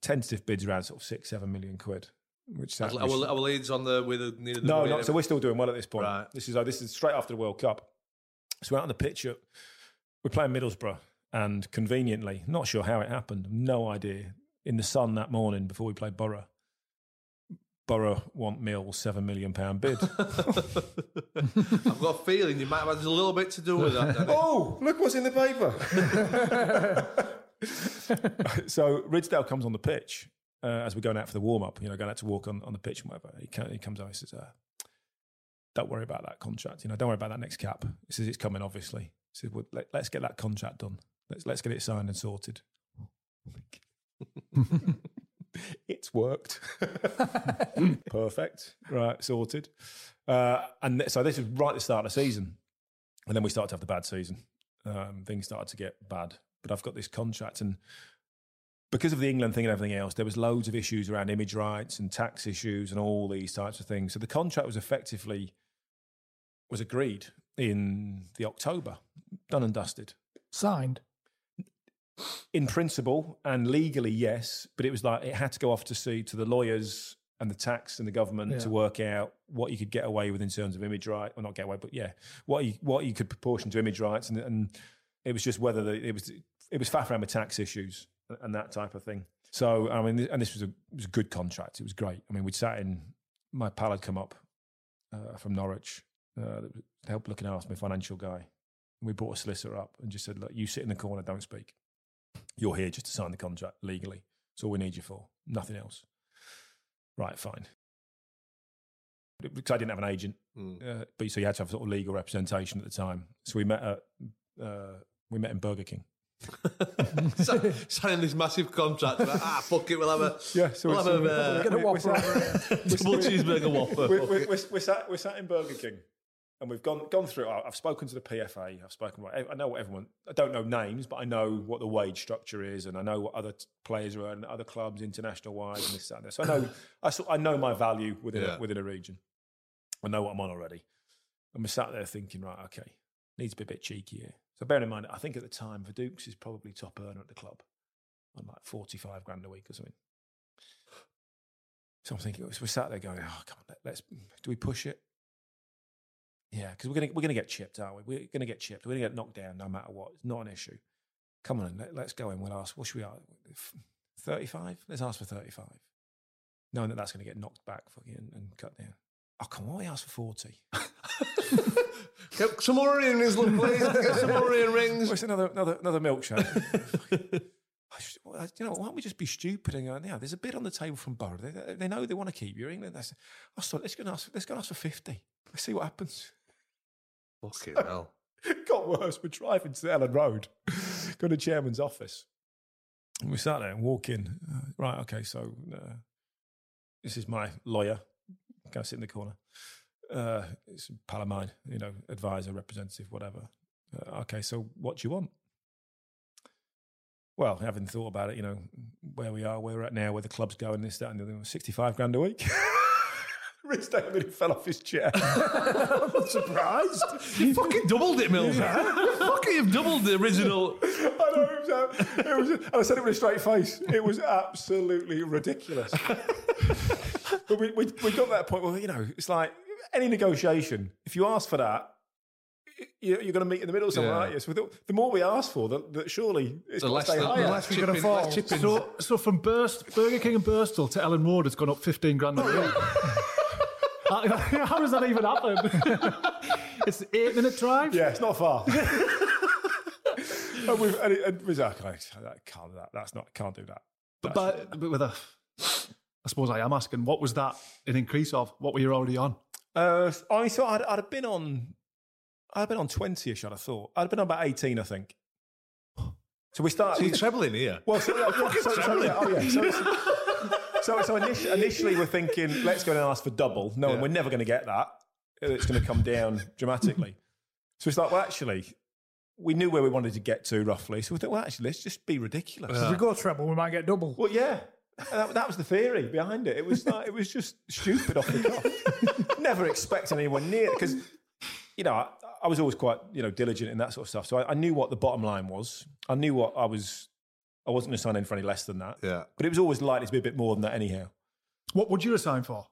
tentative bids around sort of six, seven million quid. Which Our, sounds- our, our leads on the with the the no. So we're still doing well at this point. Right. This is uh, this is straight after the World Cup. So we're out on the pitch. At, we're playing Middlesbrough, and conveniently, not sure how it happened, no idea. In the sun that morning before we played Boro, Boro want Mill seven million pound bid. I've got a feeling you might have had a little bit to do with that. Oh, look what's in the paper. so Ridsdale comes on the pitch uh, as we're going out for the warm up, you know, going out to walk on, on the pitch and whatever. He, ca- he comes out. and says, uh, Don't worry about that contract. You know, don't worry about that next cap. He says, It's coming, obviously. He says, well, let, Let's get that contract done. Let's, let's get it signed and sorted. It's worked. Perfect. Right, sorted. Uh, and th- so this is right at the start of the season. And then we started to have the bad season. Um, things started to get bad. But I've got this contract, and because of the England thing and everything else, there was loads of issues around image rights and tax issues and all these types of things. So the contract was effectively was agreed in the October, done and dusted. Signed. In principle and legally, yes, but it was like it had to go off to see to the lawyers and the tax and the government Yeah. to work out what you could get away with in terms of image right, or not get away, but yeah, what you what you could proportion to image rights, and, and it was just whether the, it was it was faff around with tax issues and that type of thing. So I mean, and this was a it was a good contract. It was great. I mean, we'd sat in. My pal had come up uh, from Norwich uh, that was- to help looking after my financial guy. And we brought a solicitor up and just said, "Look, you sit in the corner, don't speak. You're here just to sign the contract legally. That's all we need you for. Nothing else." Right, fine. Because I didn't have an agent, Mm. uh, but so you had to have sort of legal representation at the time. So we met at uh, we met in Burger King. Signing this massive contract. like, ah, fuck it, we'll have a Yeah, so we'll have a uh, Get a we- whopper we- over it. double cheeseburger whopper. we, Fuck we, it. we, we're, sat, we're sat in Burger King and we've gone gone through. I've spoken to the PFA. I've spoken. I know what everyone. I don't know names, but I know what the wage structure is, and I know what other t- players are and other clubs, international wise, and this that, and this. So I know. I, sort- I know my value within Yeah. a, within a region. I know what I'm on already. And we're sat there thinking, right, okay, needs to be a bit cheeky here. So bearing in mind, I think at the time, Viduka's is probably top earner at the club on like 45 grand a week or something. So I'm thinking, so we're sat there going, oh, come on, let's, do we push it? Yeah, because we're going to we're gonna get chipped, aren't we? We're going to get chipped. We're going to get knocked down no matter what. It's not an issue. Come on, let, let's go in. We'll ask, what should we ask? 35? Let's ask for 35. Knowing that that's going to get knocked back fucking and, cut down. Oh, come on, we ask for 40? Get some more love, please. Get some more rings. What's another another another milkshake? Should- well, you know, why don't we just be stupid and go, yeah, there's a bid on the table from Boro. They, they- know they want to keep you. England. That's, oh, I thought, let's go and ask, let's go and ask for 50. Let's see what happens. Fucking hell. It got worse. We're driving to Elland Road, go to chairman's office. And we sat there and walk in. Uh, right, okay, so uh, this is my lawyer. Go sit in the corner. Uh, it's a pal of mine, you know, advisor, representative, whatever. Uh, okay, so what do you want? Well, having thought about it, you know, where we are, where we're at now, where the club's going, this, that, and the other, 65 grand a week. Rich David fell off his chair. I'm not surprised. You fucking doubled it, Mills. fucking, you've doubled the original. I know, it was, uh, it was, and I said it with a straight face. It was absolutely ridiculous. but we, we, we got to that point where, you know, it's like any negotiation, if you ask for that, you- you're going to meet in the middle somewhere, Yeah. aren't you? So the, the more we ask for, the, the surely it's The to less stay the- the less We're going to fall. So, so from Burst, Burger King and Birstall to Elland Road it's gone up 15 grand a week. How does that even happen? it's an eight minute drive. Yeah, it's not far. and we've, and it, and we're like, "Okay, that can't do that. That's not can't do that. But, but, but with a, I suppose I am asking, what was that an increase of? What were you already on? Uh, I thought I'd, I'd have been on. I'd been on 20 ish, I'd have thought. I'd been on about 18, I think. So we started. So you're trebling here. Well, so, yeah, yeah, so, so, yeah, oh yeah. So, it's- so, so initially, initially we're thinking, let's go and ask for double. No, Yeah. we're never going to get that. It's going to come down dramatically. So it's like, well, actually, we knew where we wanted to get to roughly. So we thought, well, actually, let's just be ridiculous. If we go treble, we might get double. Well, yeah. That, that was the theory behind it. It was like, it was just stupid off the cuff. Never expecting anyone near it because you know I, I was always quite you know diligent in that sort of stuff. So I, I knew what the bottom line was. I knew what I was. I wasn't going to sign in for any less than that. Yeah. But it was always likely to be a bit more than that anyhow. What would you have signed for?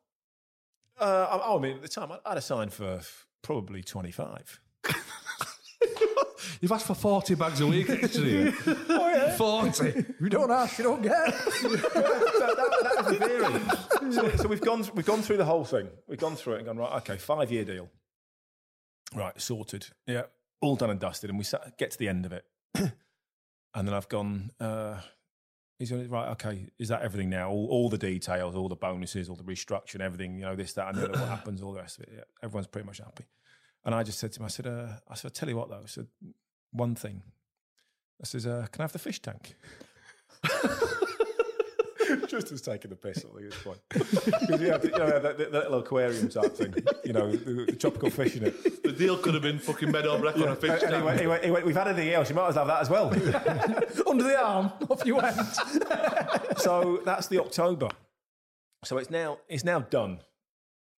Uh, I, I mean, at the time, I- I'd have signed for probably twenty five. You've asked for 40 bags a week extra here. Oh yeah. 40. If you don't ask, you don't get. that, that, that was the theory. So, so we've gone we've gone through the whole thing. We've gone through it and gone right. Okay, five year deal. Right, sorted. Yeah, all done and dusted. And we sat, get to the end of it, and then I've gone. Uh, he's going right. Okay, is that everything now? All, all the details, all the bonuses, all the restructuring, everything. You know, this, that, and the other. What happens? All the rest of it. Yeah, everyone's pretty much happy. And I just said to him, I said, uh, I said, I tell you what though. I said, one thing. I says, uh, can I have the fish tank? Just as taking the piss, at think it's fine. Because you have, you know, that, that, that little aquarium type thing, you know, the, the tropical fish in it. The deal could have been fucking Meadow Breck on a fish Uh, anyway, tank. anyway, anyway, we've had anything else, you might as well have that as well. Under the arm, off you went. so that's the October. So it's now it's now done.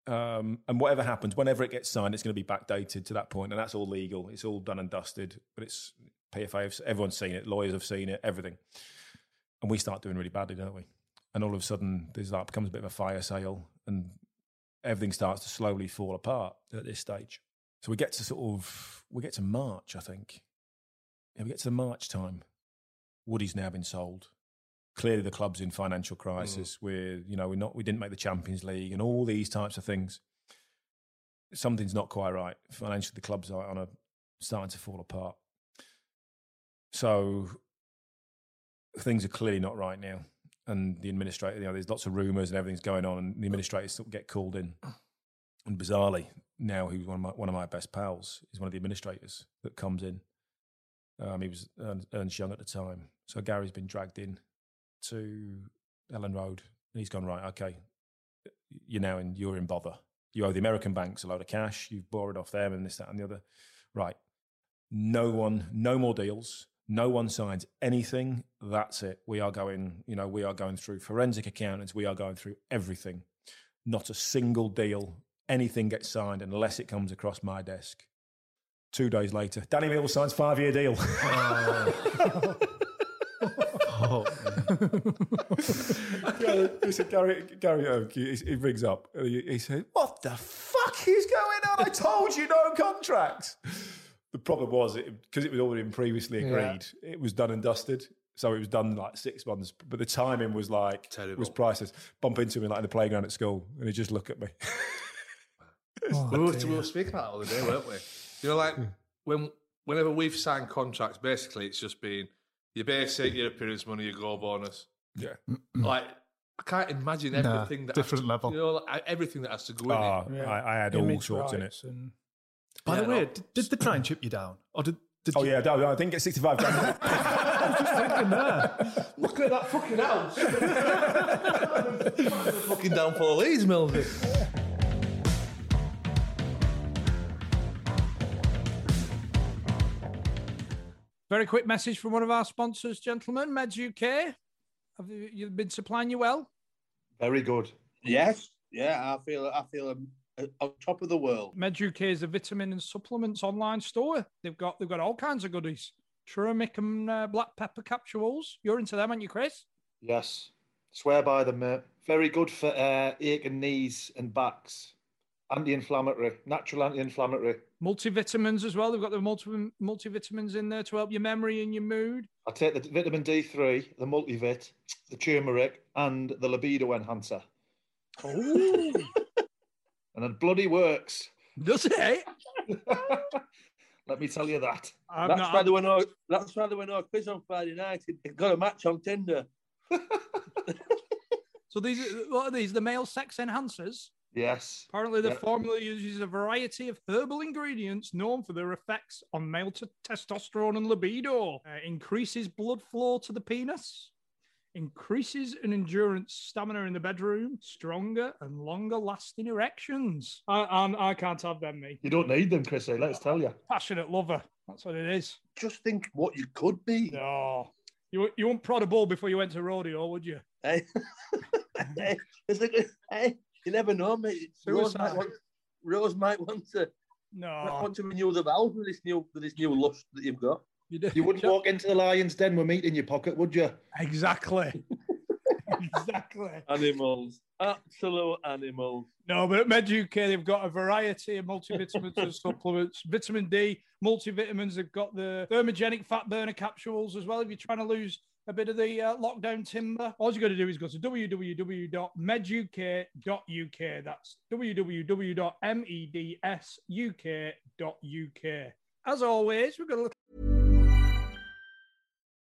Um, and whatever happens, whenever it gets signed, it's going to be backdated to that point, and that's all legal. It's all done and dusted. But it's PFA. Everyone's seen it. Lawyers have seen it. Everything. And we start doing really badly, don't we? And all of a sudden, there's like becomes a bit of a fire sale, and everything starts to slowly fall apart at this stage. So we get to sort of we get to March, I think. Yeah, we get to the March time. Woody's now been sold clearly the club's in financial crisis. Mm. We're, you know, we're not, we didn't make the Champions League and all these types of things. Something's not quite right. Financially, the club's are on a starting to fall apart. So things are clearly not right now. And the administrator, you know, there's lots of rumours and everything's going on, and the administrators get called in. And bizarrely, now who's one of my one of my best pals is one of the administrators that comes in. Um, he was Ernst Young at the time, so Gary's been dragged in to Elland Road, and he's gone right. Okay, you're now in. You're in bother. You owe the American banks a load of cash. You've borrowed off them, and this, that, and the other. Right. No one, no more deals. No one signs anything. That's it. We are going. You know, we are going through forensic accountants. We are going through everything. Not a single deal, anything gets signed unless it comes across my desk. Two days later, Danny Mills signs five year deal. Oh, Gary, Gary, Gary Oak, he, he rings up. He, he said, "What the fuck is going on? I told you no contracts." The problem was because it, was already been previously agreed. It was done and dusted, so it was done like six months. But the timing was like Terrible. was priceless. Bump into me like in the playground at school, and he just look at me. we, were, we were speaking about that the day, weren't we? You know, like when whenever we've signed contracts, basically it's just been your basic, your appearance money, your goal bonus. yeah, Like I can't imagine Nah, everything that different has to, level. You know, like, everything that has to go in Ah, it. I, I had all Image sorts in it. and- By Yeah, the way, no. did, did they try and chip you down, or did? did Oh you, yeah, no, I didn't get sixty-five grand. I was just thinking, man. Look at that fucking house. fucking down for Leeds, Milby. Very quick message from one of our sponsors, gentlemen. Meds UK. Have you you been supplying you well? Very good. Yes, yeah, I feel I feel um, on top of the world. Meds UK is a vitamin and supplements online store. They've got they've got all kinds of goodies. Turmeric and uh, black pepper capsules. You're into them, aren't you, Chris? Yes. Swear by them, mate. Very good for uh, aching knees and backs. Anti-inflammatory, natural anti-inflammatory. Multivitamins as well. They've got the multi multivitamins in there to help your memory and your mood. I take the vitamin D3, the multivit, the turmeric, and the libido enhancer. Oh, And it bloody works. does it? Let me tell you that. I'm That's not- why there were no. That's why there were no quiz on Friday night. It, it got a match on Tinder. So these are- what are these? The male sex enhancers? Yes. Apparently, the Yeah. formula uses a variety of herbal ingredients known for their effects on male t- testosterone and libido. Uh, increases blood flow to the penis. Increases an endurance stamina in the bedroom. Stronger and longer lasting erections. I, I, I can't have them, me. You don't need them, Chrissy. Let's tell you. Passionate lover. That's what it is. Just think what you could be. No. You, you wouldn't prod a ball before you went to rodeo, would you? Hey, hey, it's like, hey, you never know, mate. Rose might want, Rose might want to No. might want to renew the vows with this new with this new lust that you've got. You, do- You wouldn't walk into the lion's den with meat in your pocket, would you? Exactly. exactly. Animals, absolute animals. No, but at Med UK, they've got a variety of multivitamins and supplements. Vitamin D, multivitamins. They've got the thermogenic fat burner capsules as well. If you're trying to lose a bit of the uh, lockdown timber, all you got to do is go to www.meduk.uk. That's www.medsuk.uk. As always, we've got a look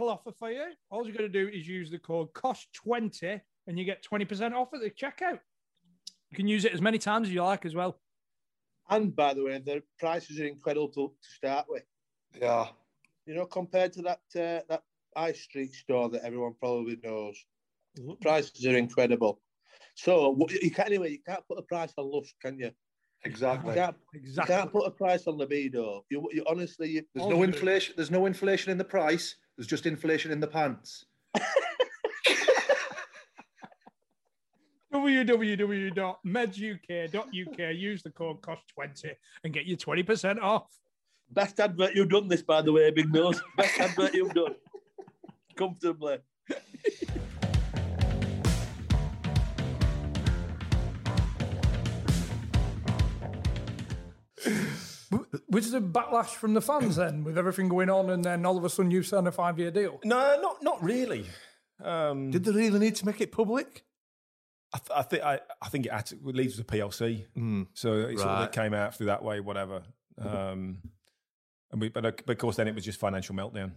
Offer for you. All you got to do is use the code COSH20 and you get 20% off at the checkout. You can use it as many times as you like as well. And by the way, the prices are incredible to, to start with. Yeah. You know, compared to that uh, that high street store that everyone probably knows, the prices are incredible. So you can't anyway. You can't put a price on lust, can you? Exactly. You can't, Exactly. you can't put a price on libido. You, you honestly, you, There's no inflation. There's no inflation in the price. There's just inflation in the pants. www.meduk.uk. Use the code COSH20 and get you 20% off. Best advert you've done this, by the way, Big Nose. Best advert you've done. Comfortably. Was there a backlash from the fans then with everything going on and then all of a sudden you signed a five year deal? No, not not really. Um, Did they really need to make it public? I, th- I think I, I think it, had to, it Leeds to PLC, Mm. so it sort of Right. it came out through that way, whatever. Um, and we, but, uh, but of course, then it was just financial meltdown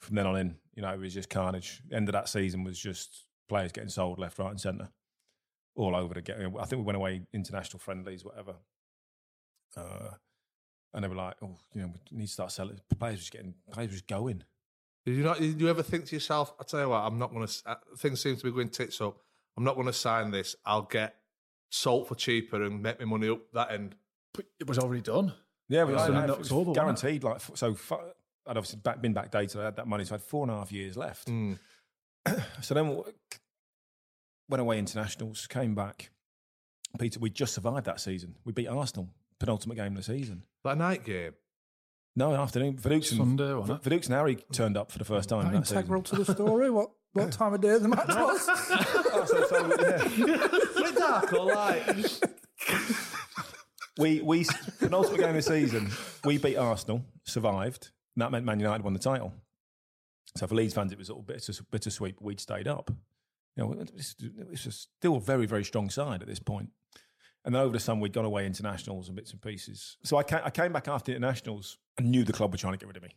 from then on in. You know, it was just carnage. End of that season was just players getting sold left, right, and centre, all over again. I think we went away international friendlies, whatever. Uh, and they were like, "Oh, you know, we need to start selling." Players just getting, players just going. Did you not? Did you ever think to yourself, "I tell you what, I'm not going to. Things seem to be going tits up. I'm not going to sign this. I'll get salt for cheaper and make my money up that end." But it was already done. Yeah, we It was had, it was October, wasn't guaranteed. Like f- so, f- I'd obviously back, been backdated. I had that money, so I had four and a half years left. Mm. So then w- went away internationals, came back. Peter, we just survived that season. We beat Arsenal, penultimate game of the season. That night game. No, afternoon. Viduka's and, Sunday, wasn't V- and Harry turned up for the first time. That Integral season. to the story. What what time of day the match was? Oh, so- so, yeah. Bit dark or light? we we penultimate game of the season. We beat Arsenal, survived. And that meant Man United won the title. So for Leeds fans, it was a little bit bittersweet. But we'd stayed up. You know, it's, it's just still a very very strong side at this point. And then over the summer, we'd gone away internationals and bits and pieces. So I came, I came back after internationals and knew the club were trying to get rid of me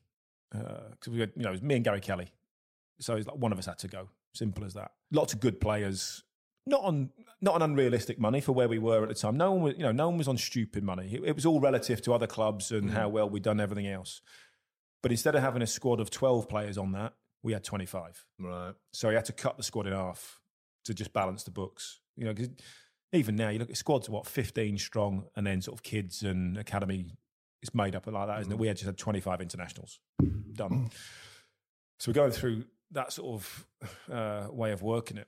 uh, because we had, you know, it was me and Gary Kelly. So it's like one of us had to go. Simple as that. Lots of good players, not on not on unrealistic money for where we were at the time. No one was, you know, no one was on stupid money. It, it was all relative to other clubs and how mm-hmm. well we'd done everything else. But instead of having a squad of twelve players on that, we had twenty five. Right. So he had to cut the squad in half to just balance the books. You know, 'cause even now you look at squads what fifteen strong, and then sort of kids and academy it's made up like that, isn't it? We had just had twenty five internationals done. So we're going through that sort of uh, way of working it.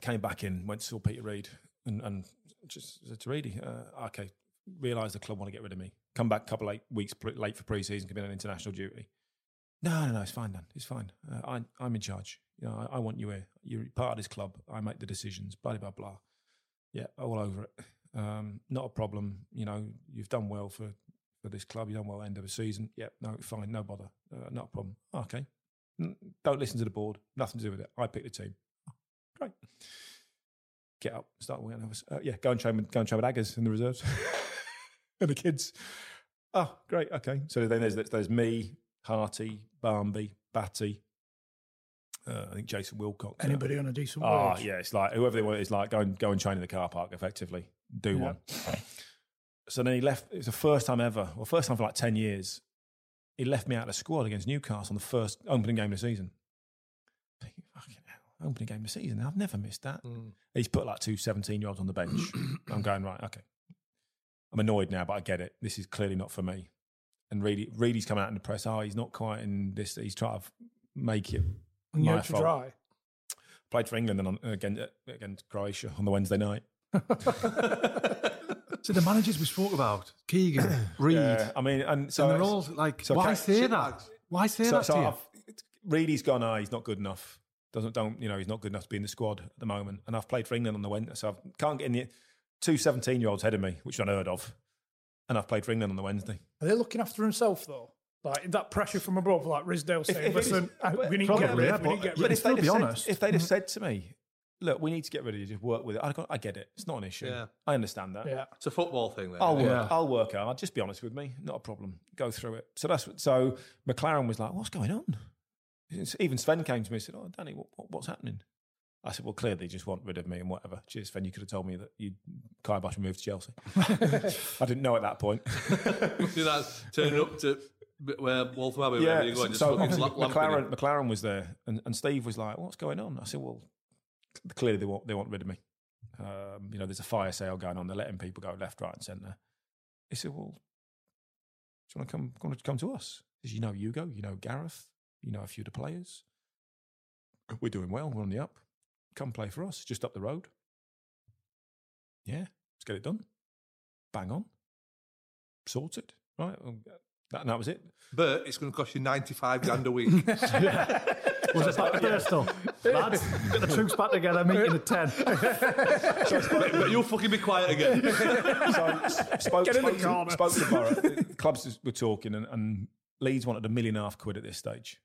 Came back in, went to saw Peter Reid, and, and just said to Reedy, uh, okay, realised the club want to get rid of me. Come back a couple of weeks late for pre-season, come in on international duty. No, no, no, it's fine, Dan. It's fine. Uh, I, I'm in charge. You know, I, I want you here. You're part of this club. I make the decisions. Blah blah blah. Yeah, all over it. Um, not a problem. You know, you've done well for for this club. You've done well end of the season. Yeah, no, fine, no bother. Uh, not a problem. Okay. N- Don't listen to the board. Nothing to do with it. I pick the team. Great. Get up, start hours. Uh, yeah, go and train. with- Go and train with Aggers in the reserves and the kids. Oh, great. Okay. So then there's there's me, Harty, Barmby, Batty. Uh, I think Jason Wilcox. uh, Anybody on a decent Oh wage? yeah, it's like whoever they want. It's like go and go and train in the car park. Effectively, do Yeah. one. So then he left. It was the first time ever, well, first time for like ten years. He left me out of the squad against Newcastle on the first opening game of the season. Thinking, fucking hell, opening game of the season. I've never missed that. He's put like two 17 year olds on the bench. I'm going right. Okay, I'm annoyed now, but I get it. This is clearly not for me. And Reedy, Reedy's come out in the press. Oh, he's not quite in this. He's trying to make it And you my to fault. dry. Played for England and on, against, against Croatia on the Wednesday night. So the managers we spoke about, Keegan, Reid, Yeah, I mean, and so and they're all like, so why say shit that? Why say so, that so to you? I've, Reedy's gone. Ah, he's not good enough. Doesn't don't you know? He's not good enough to be in the squad at the moment. And I've played for England on the Wednesday, so I can't get in the two 17 year olds ahead of me, which I've unheard of. And I've played for England on the Wednesday. Are they looking after himself though? Like that pressure from above, like Ridsdale saying, if it is- "Listen, we need to get rid yeah, of we need to but- get but rid if they'd be have said- honest. if they'd have said to me, "Look, we need to get rid of you, just work with it," I'd go, "I get it. It's not an issue. Yeah. I understand that. Yeah. It's a football thing. Then. I'll work. Yeah. I'll work hard. Just be honest with me. Not a problem. Go through it. So that's what, so. McClaren was like, "What's going on?" Even Sven came to me and said, "Oh, Danny, what, what, what's happening?" I said, "Well, clearly they just want rid of me and whatever." Cheers, Sven. You could have told me that you Kai Bosch moved to Chelsea. I didn't know at that point. See that turning up to where Waltham Abbey, wherever you go, and just so obviously McClaren. McClaren was there, and, and Steve was like, "What's going on?" I said, "Well, clearly they want they want rid of me. Um, you know, there's a fire sale going on. They're letting people go left, right, and centre." He said, "Well, do you want to come? Want to come to us? Because you know Ugo, you know Gareth, you know a few of the players. We're doing well. We're on the up. Come play for us, just up the road. Yeah, let's get it done. Bang on, sorted. Right, well, that, and that was it. But it's going to cost you 95 grand a week. Was it back to Bristol? Lads, get the troops back together, meeting at 10. but you'll fucking be quiet again. so spoke, Get in spoke, to, corner. spoke to Boro. The clubs were talking, and, and Leeds wanted a million and a half quid at this stage,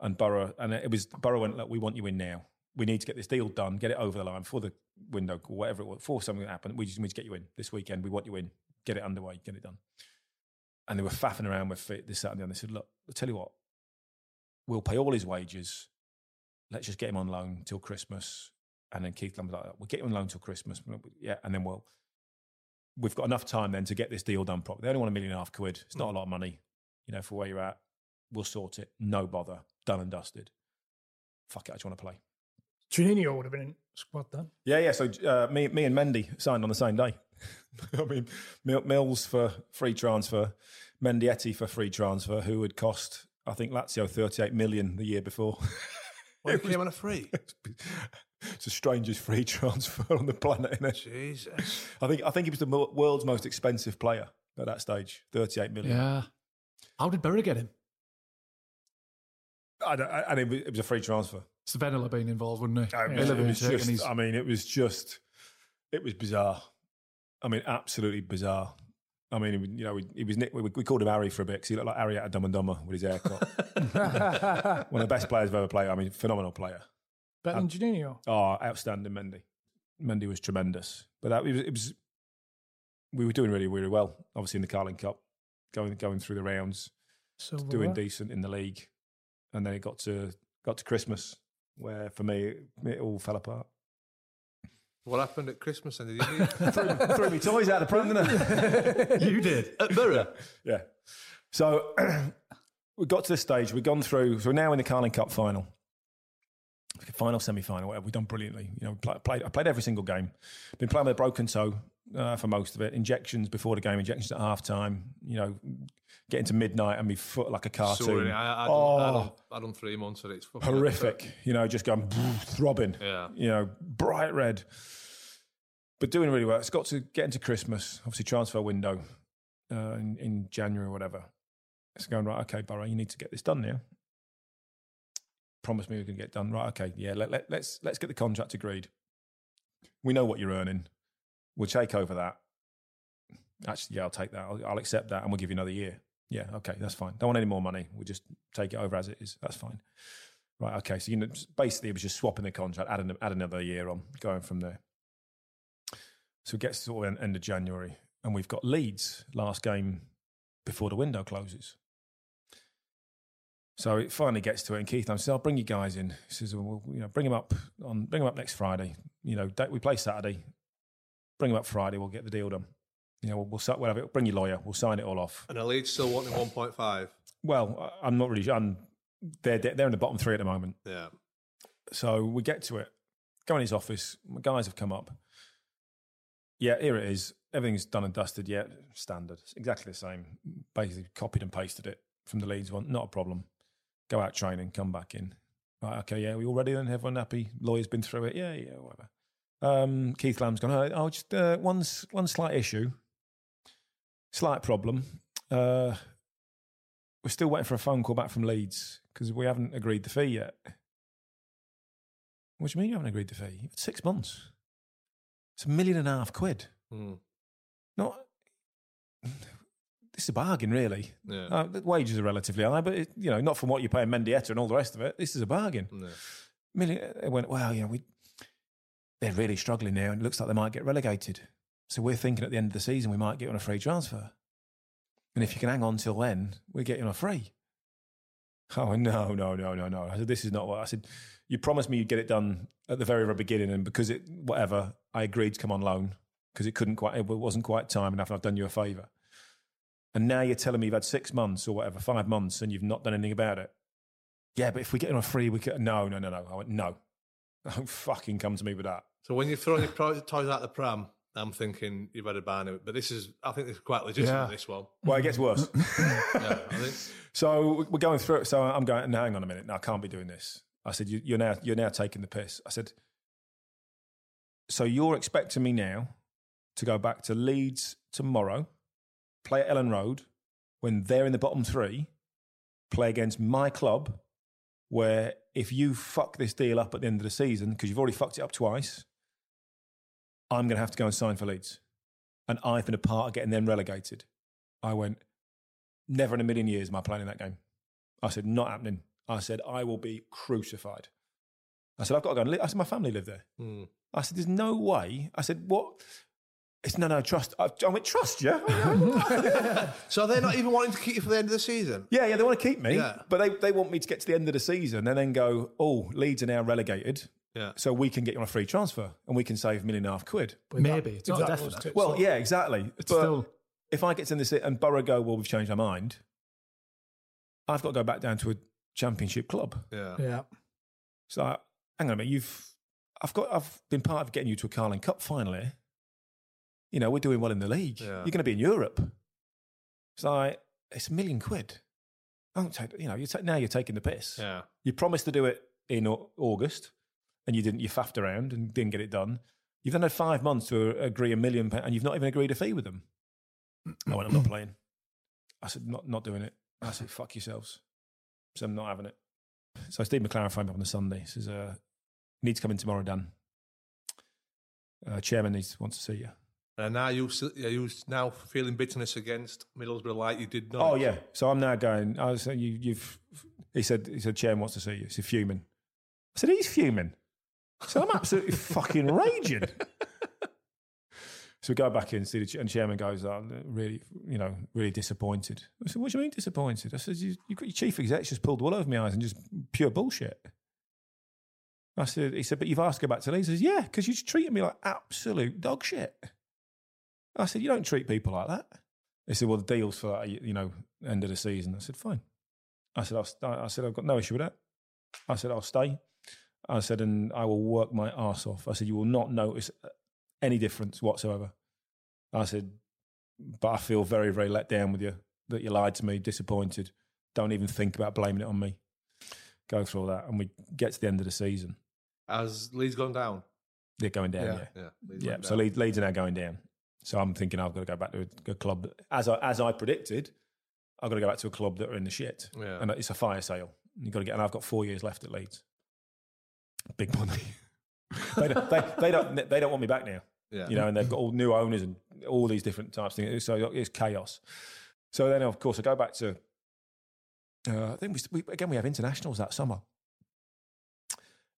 and Boro, and it was Boro went, "Look, we want you in now. We need to get this deal done, get it over the line for the window, or whatever it was, for something that happened. We just need to get you in this weekend. We want you in. Get it underway. Get it done." And they were faffing around with it this, that, and the other. They said, "Look, I'll tell you what, we'll pay all his wages. Let's just get him on loan till Christmas." And then Keith Lambert like, "We'll get him on loan till Christmas." Yeah, and then we'll we've got enough time then to get this deal done properly. They only want a million and a half quid. It's not a mm. lot of money, you know, for where you're at. We'll sort it. No bother. Done and dusted. Fuck it. I just want to play. Juninho would have been in squad then. Yeah, yeah. So uh, me, me and Mendy signed on the same day. I mean, Mills for free transfer, Mendieta for free transfer, who had cost, I think, Lazio 38 million the year before. Well, it came on a free. it's the strangest free transfer on the planet, isn't it? Jesus. I think I think he was the world's most expensive player at that stage, 38 million. Yeah. How did Bury get him? I don't- I- and it was, it was a free transfer. Have been involved, wouldn't he? I mean, He'll it was just, I mean, it was just, it was bizarre. I mean, absolutely bizarre. I mean, you know, we, he was nick- we, we called him Harry for a bit because he looked like Harry out of Dumb and Dumber with his haircut. One of the best players I've ever played. I mean, phenomenal player. Juninho. Oh, outstanding, Mendy. Mendy was tremendous. But that it was, it was, we were doing really, really well. Obviously in the Carling Cup, going going through the rounds, doing decent in the league, and then it got to got to Christmas, where for me it all fell apart. What happened at Christmas? And did you Threw me toys out of the pram, didn't I? you did. at Borough? Yeah. So we got to this stage. We've gone through. So we're now in the Carling Cup final, final, semi-final, whatever. We've done brilliantly. You know, play, played. I played every single game. Been playing with a broken toe uh, for most of it. Injections before the game, injections at half time. You know, getting to midnight and my foot like a cartoon. Sorry, I, I, done, oh, I, done, I done three months of it. It's fucking horrific. You know, just going throbbing. Yeah. You know, bright red. But doing really well. It's got to get into Christmas, obviously transfer window uh, in, in January or whatever. It's going right, okay, Boro, you need to get this done now. Promise me we can get done. Right, okay, yeah. Let, let, let's let's get the contract agreed. We know what you're earning. We'll take over that. Actually, yeah, I'll take that. I'll, I'll accept that, and we'll give you another year. Yeah, okay, that's fine. Don't want any more money. We'll just take it over as it is. That's fine. Right, okay. So you know, basically, it was just swapping the contract, adding add another year on, going from there. So it gets to the end of January, and we've got Leeds last game before the window closes. So it finally gets to it, and Keith says, "I'll bring you guys in." He says, "Well, you know, bring them up on, bring them up next Friday. You know, we play Saturday. Bring them up Friday. We'll get the deal done. You know, we'll, we'll whatever. Bring your lawyer. We'll sign it all off." And the lead still wanting one point five. Well, I'm not really. sure. I'm they're they're in the bottom three at the moment. Yeah. So we get to it. Go in his office. My guys have come up. Yeah, here it is. Everything's done and dusted. Yeah, standard. It's exactly the same. Basically, copied and pasted it from the Leeds one. Not a problem. Go out training, come back in. Right, okay, yeah, we all ready then? Everyone happy? Lawyer's been through it. Yeah, yeah, whatever. Um, Keith Lamb's gone, oh, oh just uh, one, one slight issue, slight problem. Uh, we're still waiting for a phone call back from Leeds because we haven't agreed the fee yet. What do you mean you haven't agreed the fee? You've had six months. It's a million and a half quid. Mm. Not. This is a bargain, really. Yeah. Uh, the wages are relatively high, but it, you know, not from what you're paying Mendieta and all the rest of it. This is a bargain. Yeah. Million, they went, well, you know, we they're really struggling now, and it looks like they might get relegated. So we're thinking at the end of the season we might get on a free transfer. And if you can hang on till then, we get you on a free. Oh no, no, no, no, no! I said this is not what I said. You promised me you'd get it done at the very, very beginning, and because it whatever, I agreed to come on loan because it couldn't quite, it wasn't quite time enough, and I've done you a favour. And now you're telling me you've had six months or whatever, five months, and you've not done anything about it. Yeah, but if we get on a free, we can. No, no, no, no. I went no. Don't fucking come to me with that. So when you're throwing your pro- toys out the pram, I'm thinking you've had a ban it. But this is, I think this is quite legitimate, Yeah. this one. Well, it gets worse. yeah, I think, So we're going through it. So I'm going. No, hang on a minute. No, I can't be doing this. I said, you, "You're now you're now taking the piss." I said, "So you're expecting me now to go back to Leeds tomorrow, play at Elland Road when they're in the bottom three, play against my club, where if you fuck this deal up at the end of the season because you've already fucked it up twice, I'm going to have to go and sign for Leeds, and I've been a part of getting them relegated." I went, Never in a million years am I playing in that game. I said, not happening. I said, I will be crucified. I said, I've got to go and live. I said, my family live there. Hmm. I said, there's no way. I said, what? It's no, no, trust. I, I went, trust you? so they're not even wanting to keep you for the end of the season. yeah, yeah, they want to keep me. Yeah. But they, they want me to get to the end of the season and then go, oh, Leeds are now relegated. Yeah. So we can get you on a free transfer and we can save a million and a half quid. Maybe. It's not that definite. Well, yeah, exactly. It's but still. if I get to this and Boro go, well, we've changed our mind, I've got to go back down to a championship club. Yeah. Yeah. So like, hang on a minute, you've I've got I've been part of getting you to a Carling Cup final here. You know, we're doing well in the league. Yeah. You're going to be in Europe. It's like it's a million quid. Don't take, you know, you take, now you're taking the piss. Yeah. You promised to do it in August, and you didn't. You faffed around and didn't get it done. You've then had five months to agree a million, pound, and you've not even agreed a fee with them. I went, I'm not playing. I said, not not doing it. I said, fuck yourselves. So I'm not having it. So Steve McClaren phoned me up on the Sunday. He says, uh, need to come in tomorrow, Dan. Uh, chairman needs wants to see you. And now you you now feeling bitterness against Middlesbrough like you did not. Oh yeah. So I'm now going. I was saying you, you've. He said. He said. Chairman wants to see you. He's fuming. I said he's fuming. So I'm absolutely fucking raging. So we go back in, see the and chairman goes, "I'm really, you know, really disappointed." I said, "What do you mean disappointed?" I said, "You, you got your chief exec just pulled all over my eyes and just pure bullshit." I said, "He said, but you've asked to go back to Leeds." He says, "Yeah, because you treated me like absolute dog shit." I said, "You don't treat people like that." He said, "Well, the deal's for you know, end of the season." I said, "Fine." I said, I'll st- "I said I've got no issue with that." I said, "I'll stay." I said, "And I will work my ass off." I said, "You will not notice any difference whatsoever." I said, "But I feel very, very let down with you that you lied to me, disappointed. Don't even think about blaming it on me." Go through all that, and we get to the end of the season. Has Leeds gone down? They're going down, Yeah, yeah, yeah, Leeds yeah. So. Leeds, Leeds are now going down. So I'm thinking I've got to go back to a, a club as I as I predicted. I've got to go back to a club that are in the shit, Yeah. and it's a fire sale. You've got to get, and I've got four years left at Leeds. Big money. they, don't, they, they don't. They don't want me back now. Yeah. You know, and they've got all new owners and all these different types of things. So it's chaos. So then, of course, I go back to. Uh, I think we, we again we have internationals that summer,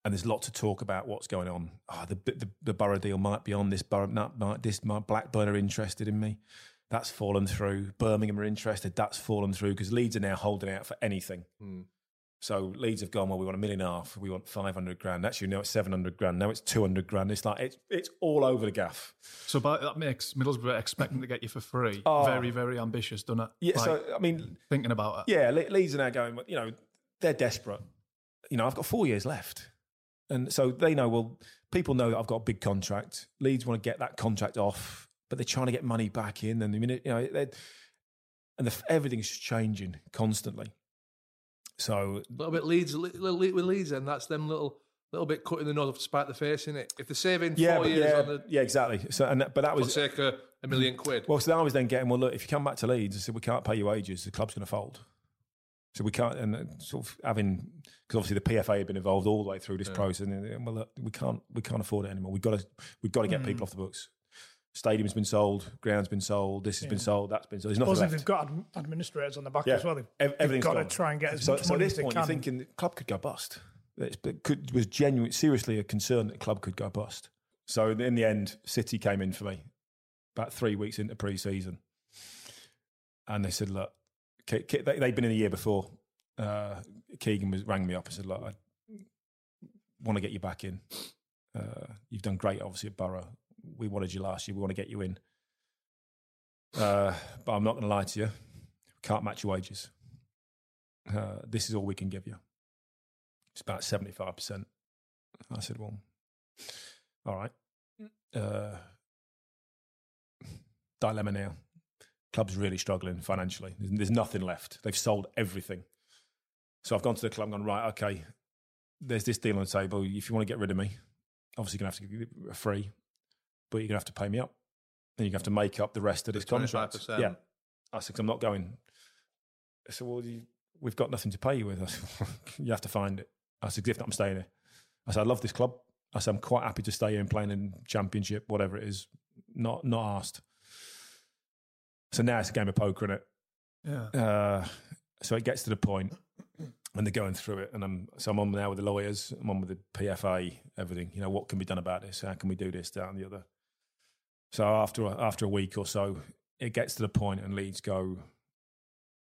and there's lots of talk about what's going on. Oh, the the, the Boro deal might be on. This Boro, not, might, this my Blackburn are interested in me. That's fallen through. Birmingham are interested. That's fallen through because Leeds are now holding out for anything. Hmm. So Leeds have gone, well, we want a million and a half. We want 500 grand. Actually, now it's 700 grand. Now it's 200 grand. It's like, it's, it's all over the gaff. So but that makes Middlesbrough expecting to get you for free. Oh. Very, very ambitious, doesn't it? Yeah, Like, so, I mean, thinking about it. yeah, Le- Leeds are now going, you know, they're desperate. You know, I've got four years left. And so they know, well, people know that I've got a big contract. Leeds want to get that contract off, but they're trying to get money back in. And the minute, you know, and the, everything's changing constantly. So A little bit Leeds, li- little, li- with Leeds, and that's them little little bit cutting the nose off to spite the face, in it? If they're saving yeah, four years yeah, on the yeah, exactly. So, and that, but that was of a million quid. Well, so then I was then getting, well, look, if you come back to Leeds, I said, we can't pay you wages, the club's going to fold. So we can't, and uh, sort of having, because obviously the PFA had been involved all the way through this Yeah. process, and uh, well, look, we can't, we can't afford it anymore. We've got to, we've got to get Mm. people off the books. Stadium's been sold, ground's been sold, this has been sold, that's been sold. There's nothing Suppose if left. they've got ad- administrators on the back Yeah, as well. They've, Ev- they've everything's got gone. to try and get as so, much so at money this as they point, can. you're thinking the club could go bust. It's, it could, was genuine, seriously a concern that the club could go bust. So in the end, City came in for me about three weeks into pre-season, and they said, "Look, Ke- Ke- they, they'd been in a year before. Uh, Keegan was rang me up and said, "Look, I want to get you back in. Uh, you've done great, obviously at Boro. We wanted you last year. We want to get you in, uh, but I'm not going to lie to you. Can't match your wages. Uh, this is all we can give you. It's about seventy five percent." I said, "Well, all right." Uh, dilemma now. Club's really struggling financially. There's, there's nothing left. They've sold everything. So I've gone to the club and gone, right, okay, there's this deal on the table. If you want to get rid of me, obviously you're going to have to give a free, but you're going to have to pay me up. Then you're going to have to make up the rest of this contract. 25%. Yeah. I said, I'm not going. I said, well, you, we've got nothing to pay you with. I said, you have to find it. I said, if not, I'm staying here. I said, I love this club. I said, I'm quite happy to stay here and playing in championship, whatever it is. Not not asked. So now it's a game of poker, is it? Yeah. Uh, so it gets to the point and they're going through it, and I'm so I'm on now with the lawyers, I'm on with the PFA, everything. You know, what can be done about this? How can we do this, that, and the other? So after after a week or so, it gets to the point, and Leeds go,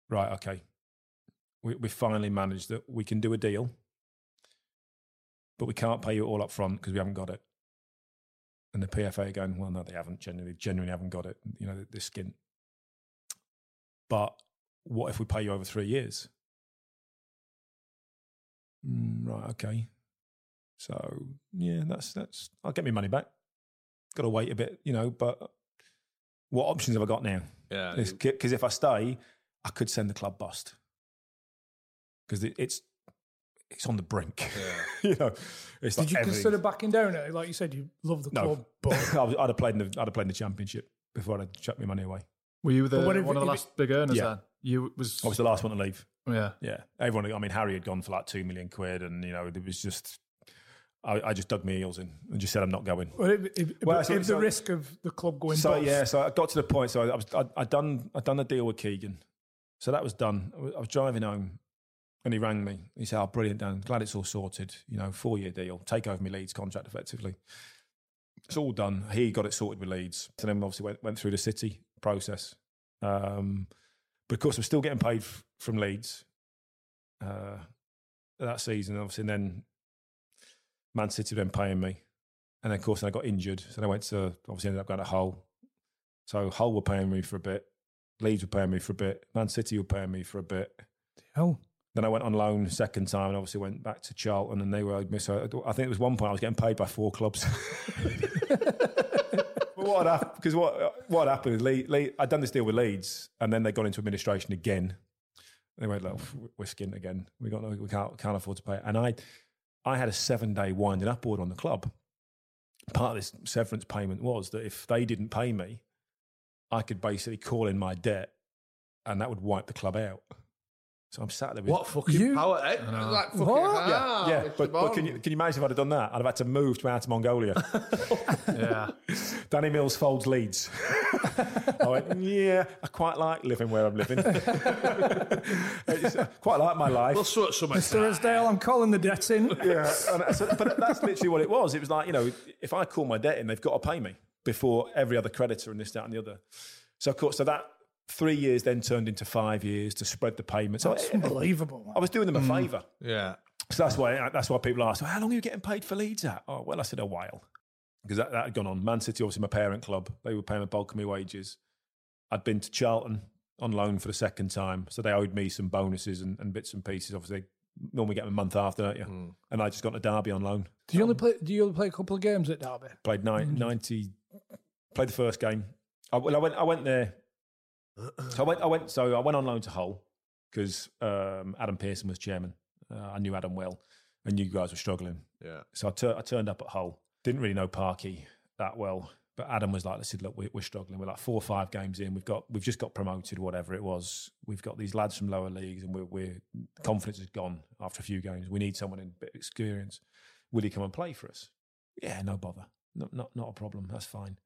right, okay, we we finally managed that we can do a deal, but we can't pay you all up front because we haven't got it. And the PFA going, well, no, they haven't genuinely, genuinely haven't got it. You know, the skin. But what if we pay you over three years? Mm, right, okay. So yeah, that's that's. I'll get my money back. Got to wait a bit, you know. But what options have I got now? Yeah, because if I stay, I could send the club bust because it, it's it's on the brink. Yeah. you know, it's Did like you everything- consider backing down? It? Like you said, you love the No. club, but I was- I'd have played in the I'd have played in the championship before I'd chuck my money away. Were you the, But what one of the if last big earners Yeah. then? You was I was the last one to leave. yeah. Yeah, everyone. I mean, Harry had gone for like two million quid, and you know, it was just. I, I just dug my heels in and just said, "I'm not going." Well, if, if, Well, but so- if so- the risk of the club going So bust, yeah, so I got to the point. So I was I, I done I done the deal with Keegan, so that was done. I was, I was driving home, and he rang me. He said, "Oh, brilliant, Dan. Glad it's all sorted. You know, four year deal. Take over my Leeds contract effectively. It's all done. He got it sorted with Leeds. So then obviously went went through the City process. Um, but of course, we're still getting paid f- from Leeds uh, that season. Obviously, and then Man City then paying me. And then, of course, I got injured. So then I went to, obviously, ended up going to Hull. So Hull were paying me for a bit. Leeds were paying me for a bit. Man City were paying me for a bit. hell, Then I went on loan second time and obviously went back to Charlton and they were owed me. So I think it was one point I was getting paid by four clubs. But what happened? Because what what happened is Le- Le- I'd done this deal with Leeds, and then they got into administration again. They went, "Look, we're skint again. We got no, we can't can't afford to pay." it." And I I had a seven day winding up order on the club. Part of this severance payment was that if they didn't pay me, I could basically call in my debt and that would wipe the club out. So I'm sat there with What fucking power? Eh? Like fucking What? yeah, ah, yeah. But, but can you can you imagine if I'd have done that? I'd have had to move to Outer Mongolia. Yeah. Danny Mills folds Leeds. I went, yeah, I quite like living where I'm living. It's, uh, quite like my life. We'll sort something. Mr. Isdale, I'm calling the debt in. yeah, and so, but that's literally what it was. It was like you know, if I call my debt in, they've got to pay me before every other creditor and this, that, and the other. So of course, so that three years then turned into five years to spread the payments. So That's unbelievable. I was doing them a mm. favour. Yeah. So that's why that's why people ask, well, how long are you getting paid for Leeds at? Oh, well, I said a while because that, that had gone on. Man City, obviously my parent club, they were paying a bulk of my wages. I'd been to Charlton on loan for the second time, so they owed me some bonuses and, and bits and pieces. Obviously, they normally get them a month after, don't you? Mm. And I just got to Derby on loan. Do you only um, play? Do you only play a couple of games at Derby? Played ni- mm. 90, played the first game. I, well, I went, I went there. So I went, I went, so I went on loan to Hull because um, Adam Pearson was chairman. Uh, I knew Adam well, and you guys were struggling. Yeah. So I, tur- I turned up at Hull. Didn't really know Parky that well, but Adam was like, "Listen, look, we're, we're struggling. We're like four or five games in. We've got, we've just got promoted, whatever it was. We've got these lads from lower leagues, and we're, we're confidence is gone after a few games. We need someone in a bit of experience. Will he come and play for us? Yeah, no bother. Not, not, not a problem. That's fine.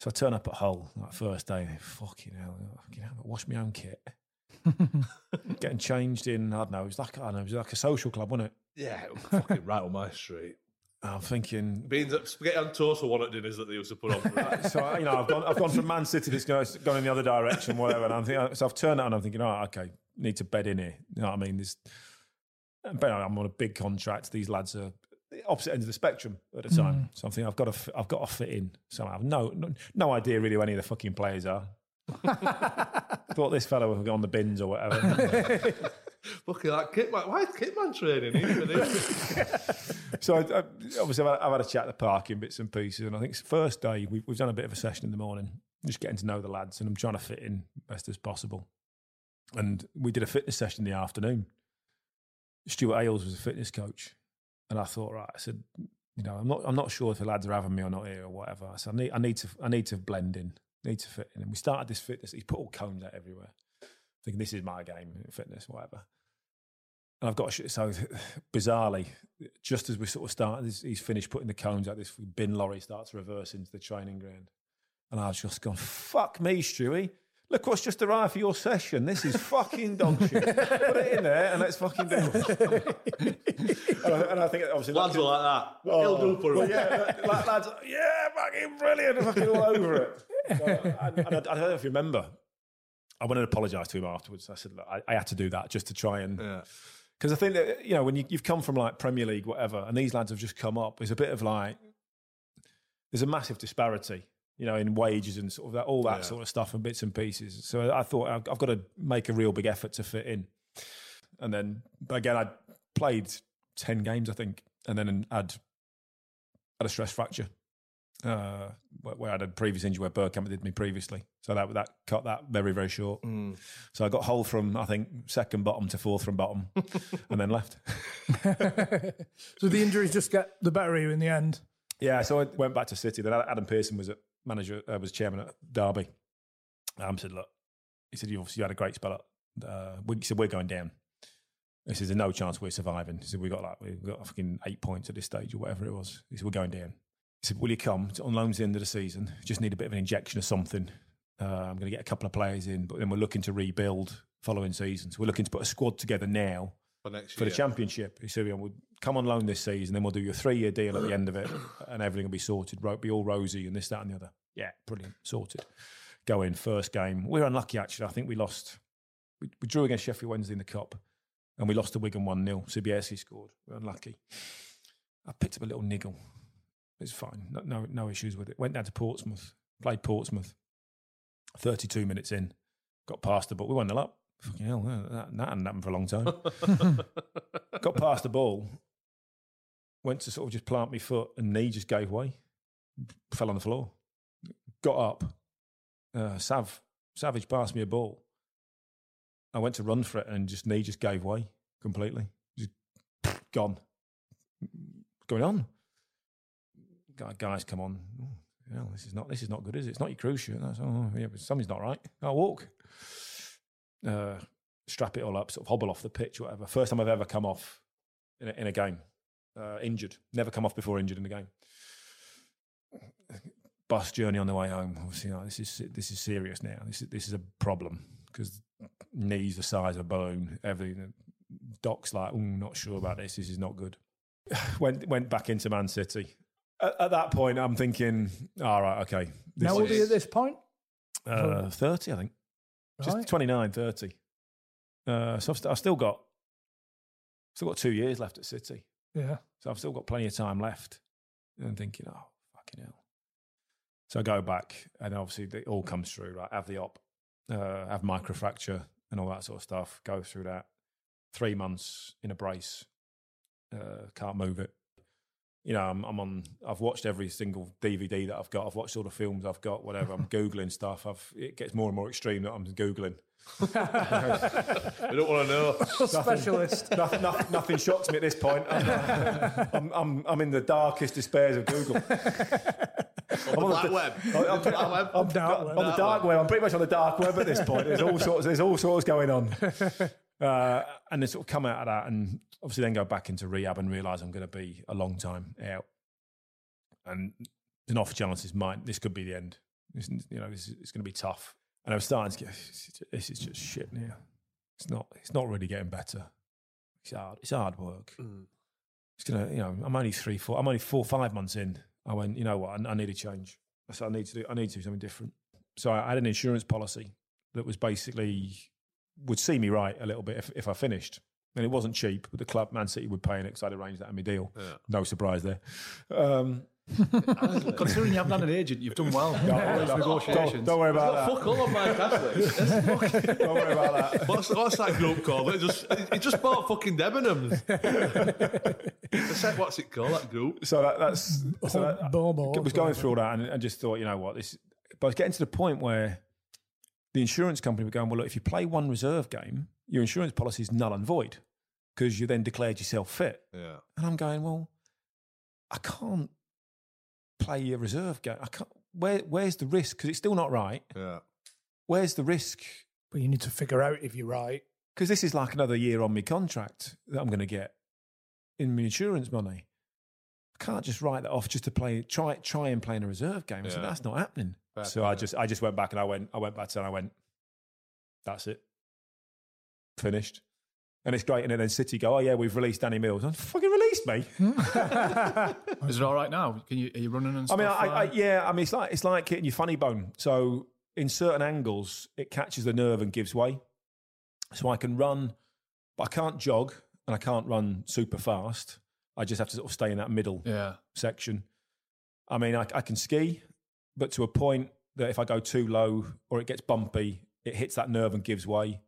So I turn up at Hull that first day. Fucking hell, fucking hell, wash my own kit. Getting changed in, I don't know, it was like I don't know, it was like a social club, wasn't it? Yeah, it was fucking right on my street. I'm thinking, Beans, spaghetti on toast were one the dinners that they used to put on. For that. so I- you know, I've gone, I've gone from Man City that's going, gone in the other direction, whatever. And I'm thinking, so I've turned out and I'm thinking, oh, okay, need to bed in here. You know what I mean? There's, but I'm on a big contract. These lads are opposite ends of the spectrum at the time. Mm. So I'm thinking, I've got to, I've got to fit in somehow. No, no, no idea really who any of the fucking players are. Thought this fellow would go on the bins or whatever. fucking like Kitman. Why is Kitman training? So I, I, obviously I've, had- I've had a chat at the park in bits and pieces, and I think it's the first day we, we've done a bit of a session in the morning, just getting to know the lads, and I'm trying to fit in best as possible. And we did a fitness session in the afternoon. Stuart Ailes was a fitness coach, and I thought, right, I said, you know, I'm not, I'm not sure if the lads are having me or not here or whatever. Said, I need, I need to, I need to blend in, need to fit in. And we started this fitness. He put all cones out everywhere, thinking this is my game, fitness, whatever. And I've got to sh- so bizarrely, just as we sort of started, he's, he's finished putting the cones out. This bin lorry starts to reverse into the training ground, and I was just going, "Fuck me, Stewie! Look what's just arrived for your session. This is fucking dog shit. Put it in there and let's fucking do it." and, I, and I think obviously Lads were like that. What he'll do for well, him. yeah, la- lads, yeah, fucking brilliant, fucking all over it. So, and, and I, I don't know if you remember, I went and apologised to him afterwards. I said, Look, I, I had to do that just to try and Yeah. because I think that you know when you, you've come from like Premier League, whatever, and these lads have just come up, there's a bit of like there's a massive disparity, you know, in wages and sort of that, all that Yeah. sort of stuff and bits and pieces. So I thought I've, I've got to make a real big effort to fit in. And then but again, I played ten games, I think, and then had had a stress fracture. Uh, where where I had a previous injury where Bergkamp did me previously, so that that cut that very very short. So I got Hull from I think second bottom to fourth from bottom, and then left. so the injuries just get the better of you in the end. Yeah, so I went back to City. Then Adam Pearson was at manager, uh, was chairman at Derby. Um, said, look, he said you obviously had a great spell. At, uh, we, he said we're going down. He said there's no chance we're surviving. He said we got like we got fucking eight points at this stage or whatever it was. He said we're going down. He said, will you come on loan to the end of the season? Just need a bit of an injection of something. Uh, I'm going to get a couple of players in, but then we're looking to rebuild following season. So we're looking to put a squad together now For next for the championship. He said, we'll come on loan this season, then we'll do your three-year deal at the end of it, and everything will be sorted. Be all rosy and this, that, and the other. Yeah, brilliant, sorted. Go in first game. We were unlucky actually. I think we lost. We, we drew against Sheffield Wednesday in the cup, and we lost to Wigan one 0 Sibierski scored. We were unlucky. I picked up a little niggle. It's fine. No, no, no issues with it. Went down to Portsmouth. Played Portsmouth. Thirty-two minutes in, got past the ball. We won the up. Fucking hell, that, that hadn't happened for a long time got past the ball, went to sort of just plant my foot, and knee just gave way, fell on the floor. Got up, uh, Sav Savage passed me a ball. I went to run for it, and just knee just gave way completely, just gone. What's going on? Guy- Guys, come on. Oh, this is not this is not good, is it? It's not your cruciate. That's, oh, yeah, but something's not right. I'll walk. uh, strap it all up, sort of hobble off the pitch, whatever. First time I've ever come off in a, in a game, uh, injured. Never come off before injured in a game. Bus journey on the way home. Obviously, this is this is serious now. This is this is a problem because knees the size of a balloon. Everything. Doc's like, not sure about this. This is not good. went went back into Man City. At, at that point, I'm thinking, all right, okay. How old are you at this point? Uh, 30, I think. Just Right. 29, 30. Uh, so I've, st- I've still got still got two years left at City. Yeah. So I've still got plenty of time left. And I'm thinking, oh, fucking hell. So I go back, and obviously it all comes through, right? Have the op, uh, have microfracture and all that sort of stuff. Go through that. Three months in a brace. Uh, can't move it. You know, I'm, I'm on. I've watched every single DVD that I've got. I've watched all the films I've got. Whatever. I'm googling stuff. I've. It gets more and more extreme that I'm googling. I don't want to know. Specialist. Nothing, nothing, nothing shocks me at this point. I'm, I'm, I'm, I'm in the darkest despairs of Google. On the on web. I'm, I'm, web. I'm Dark on web. the Dark web. web. I'm pretty much on the dark web at this point. There's all sorts. There's all sorts going on. Uh, and then sort of come out of that, and obviously then go back into rehab and realise I'm going to be a long time out. And an off chance is might this could be the end. This, you know, this is, it's going to be tough. And I was starting to get this is just shit now. It's not. It's not really getting better. It's hard. It's hard work. It's gonna. You know, I'm only three, four. I'm only four, five months in. I went. You know what? I, I need a change. I said I need to do. I need to do something different. So I had an insurance policy that was basically would see me right a little bit if, if I finished. And it wasn't cheap, but the club, Man City, would pay it because I'd arranged that in my deal. Yeah. No surprise there. Um, Considering you haven't had an agent, you've done well. don't, Those don't- don't worry about that. Fuck all on my Catholics. Don't worry about that. What's, what's that group called? It just he just bought fucking Debenhams. It's what's it called? That group? So that, that's so that, Bobo. I was going through all that and, and just thought, you know what, this. But I was getting to the point where the insurance company were going, well, look, if you play one reserve game, your insurance policy is null and void because you then declared yourself fit. Yeah. And I'm going, well, I can't play a reserve game. I can't. Where, where's the risk? Because it's still not right. Yeah. Where's the risk? But you need to figure out if you're right. Because this is like another year on my contract that I'm going to get in my insurance money. I can't just write that off just to play. Try try and play in a reserve game. I said Yeah. that's not happening. Fair so I yeah. just I just went back and I went I went back to and I went. That's it. Finished. And it's great. And then City go, oh yeah, we've released Danny Mills. I'm fucking released me. Is it all right now? Can you are you running and I stuff? mean, I, I, uh, yeah, I mean, it's like it's like hitting your funny bone. So in certain angles, it catches the nerve and gives way. So I can run, but I can't jog and I can't run super fast. I just have to sort of stay in that middle yeah. section. I mean, I, I can ski, but to a point that if I go too low or it gets bumpy, it hits that nerve and gives way.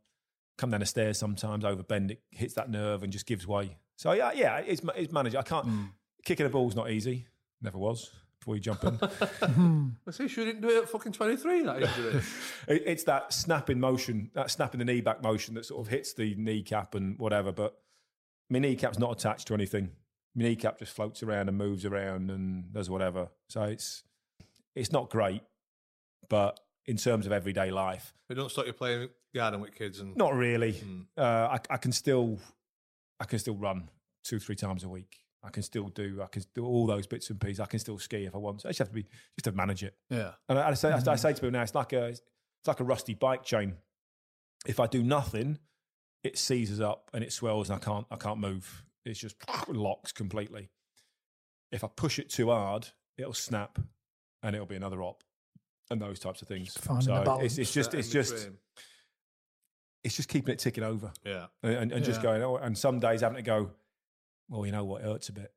Come down the stairs sometimes, overbend, it hits that nerve and just gives way. So yeah, yeah, it's it's managed. I can't hmm. kicking a ball's not easy. Never was before you jump in. I see, she didn't do it at fucking 23, that. It- it's that snapping motion, that snapping the knee back motion that sort of hits the kneecap and whatever. But my kneecap's not attached to anything. My kneecap just floats around and moves around and does whatever. So it's it's not great, but in terms of everyday life, They don't stop you playing garden with kids and not really. Mm. Uh, I, I can still I can still run two three times a week. I can still do I can do all those bits and pieces. I can still ski if I want. to. I just have to be just have to manage it. Yeah. And I, I say, I say to people now, it's like a, it's like a rusty bike chain. If I do nothing, it seizes up and it swells, and I can't, I can't move. It's just locks completely. If I push it too hard, it'll snap, and it'll be another op, and those types of things. finding So balance. it's, it's just, it's just, between. it's just keeping it ticking over, Yeah. and, and, and just going. Oh, and some days having to go. Well, you know what? It hurts a bit.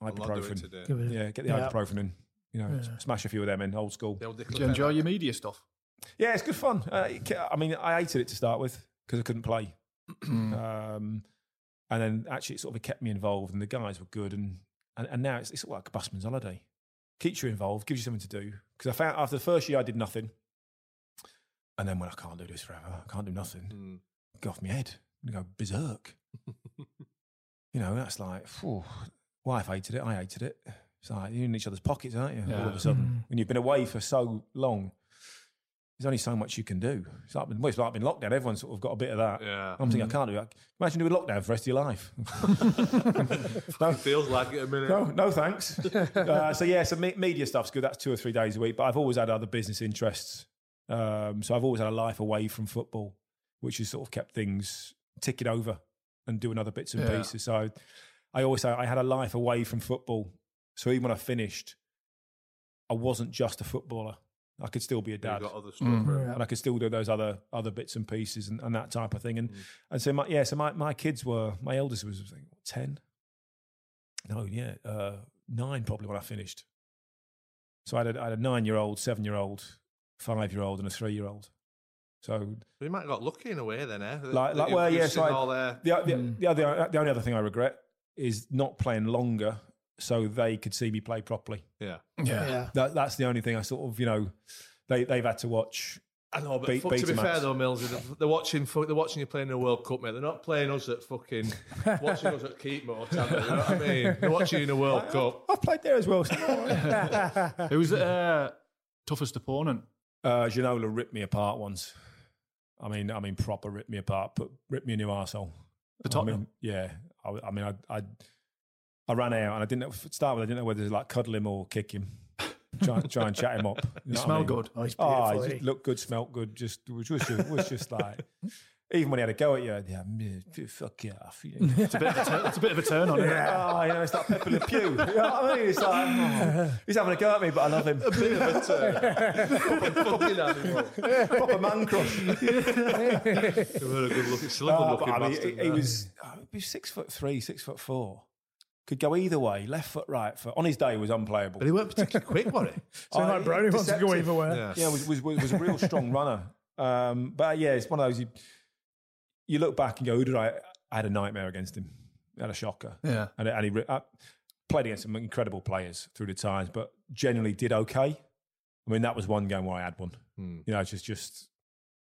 I'll not do Ibuprofen. today. Give it- Yeah, get the Yeah. ibuprofen in. You know, Yeah. smash a few of them in. Old school. Do you enjoy your media stuff? Yeah, it's good fun. Uh, I mean, I hated it to start with because I couldn't play, um, and then actually it sort of kept me involved, and the guys were good, and and, and now it's, it's like a busman's holiday. Keeps you involved, gives you something to do. Because I found after the first year I did nothing, and then when I can't do this forever, I can't do nothing. Mm. Go off my head, and go berserk. you know, that's like, phew, wife hated it, I hated it. It's like you're in each other's pockets, aren't you? All of a sudden, when you've been away for so long. There's only so much you can do. It's like, well, it's like being lockdown. Everyone's sort of got a bit of that. Yeah. I'm thinking, I can't do that. Imagine doing lockdown for the rest of your life. no, Feels like it a minute. no, no thanks. uh, so yeah, so me- media stuff's good. That's two or three days a week. But I've always had other business interests. Um, so I've always had a life away from football, which has sort of kept things ticking over and doing other bits and Yeah. pieces. So I always say I had a life away from football. So even when I finished, I wasn't just a footballer. I could still be a dad got other stuff. Mm. right? and I could still do those other other bits and pieces and, and that type of thing. And Mm. and so my yeah, so my, my kids were my eldest was I think, ten. No, yeah, uh, nine probably when I finished. So I had a, I had a nine year old, seven year old, five year old, and a three year old. So You might have got lucky in a way then, eh? Like, like well, yeah. So I, all their- the, the, Mm. the, other, the only other thing I regret is not playing longer, so they could see me play properly. yeah. Yeah. Yeah. That, that's the only thing I sort of you know they they've had to watch. I know, but Beat- fuck, to be fair though, Mills, they're- they're watching. They're watching you playing in the World Cup, mate. They're not playing us at fucking watching us at Keepmoat. You know what I mean? They're watching you in the World Cup. I've played there as well. Who's the uh, toughest opponent? Uh, Ginola ripped me apart once. I mean, I mean, proper ripped me apart, but ripped me a new arsehole. The I Tottenham? mean, yeah. I, I mean, I, I, I ran out and I didn't know, start with. I didn't know whether to like cuddle him or kick him, try, try and chat him up. You You know what I mean? good. Oh, he's Oh, he eh? looked good, smelt good. Just was just was just like. Even when he had a go at you, yeah, fuck you off. You know. It's a bit of a, turn, it's a bit of a turn on it. Oh, you know, it's like Pepe Le Pew. You know what I mean? It's like, oh, he's having a go at me, but I love him. A bit of a turn. fucking animal. Proper man crush. They were a good looking, still a good Oh, looking but I mean, bastard. he, he was oh, he was six foot three, six foot four. Could go either way, left foot, right foot. On his day, he was unplayable. But he weren't particularly quick, were he? So like Brownie wants to go either way. Yeah. Yeah, was was was, was a real strong runner. Um, but yeah, it's one of those. You, you look back and go, "Who did I?" I had a nightmare against him. I had a shocker. Yeah. and, and he I played against some incredible players through the times, but generally did okay. I mean, that was one game where I had one. Hmm. You know, just just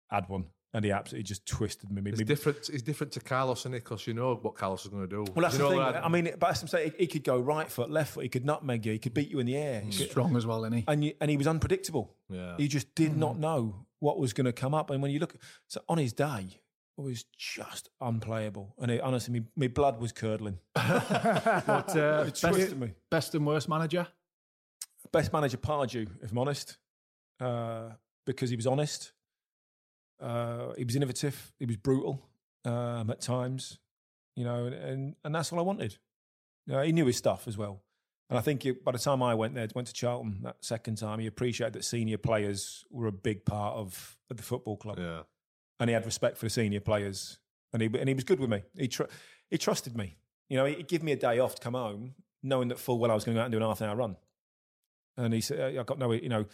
had one, and he absolutely just twisted me. It's different. It's different to Carlos and Nicholas. You know what Carlos is going to do. Well, that's you the thing. that- I mean, but as I'm saying, he, he could go right foot, left foot. He could nutmeg you. He could beat you in the air. He's could- Strong as well, isn't he? and you, and he was unpredictable. yeah. He just did not know what was going to come up. And when you look, so on his day, it was just unplayable. And it, honestly, me, my blood was curdling. But, uh, It twisted best, me. best and worst manager? Best manager, Pardew, if I'm honest, uh, because he was honest. Uh, he was innovative. He was brutal um, at times, you know, and, and, and that's all I wanted. You know, he knew his stuff as well. And I think it, by the time I went there, went to Charlton that second time, he appreciated that senior players were a big part of, of the football club. yeah. and he had respect for the senior players, and he and he was good with me. He tr- he trusted me. You know, he'd give me a day off to come home, knowing that full well I was going to go out and do an half an hour run. And he said, "I got no, you know."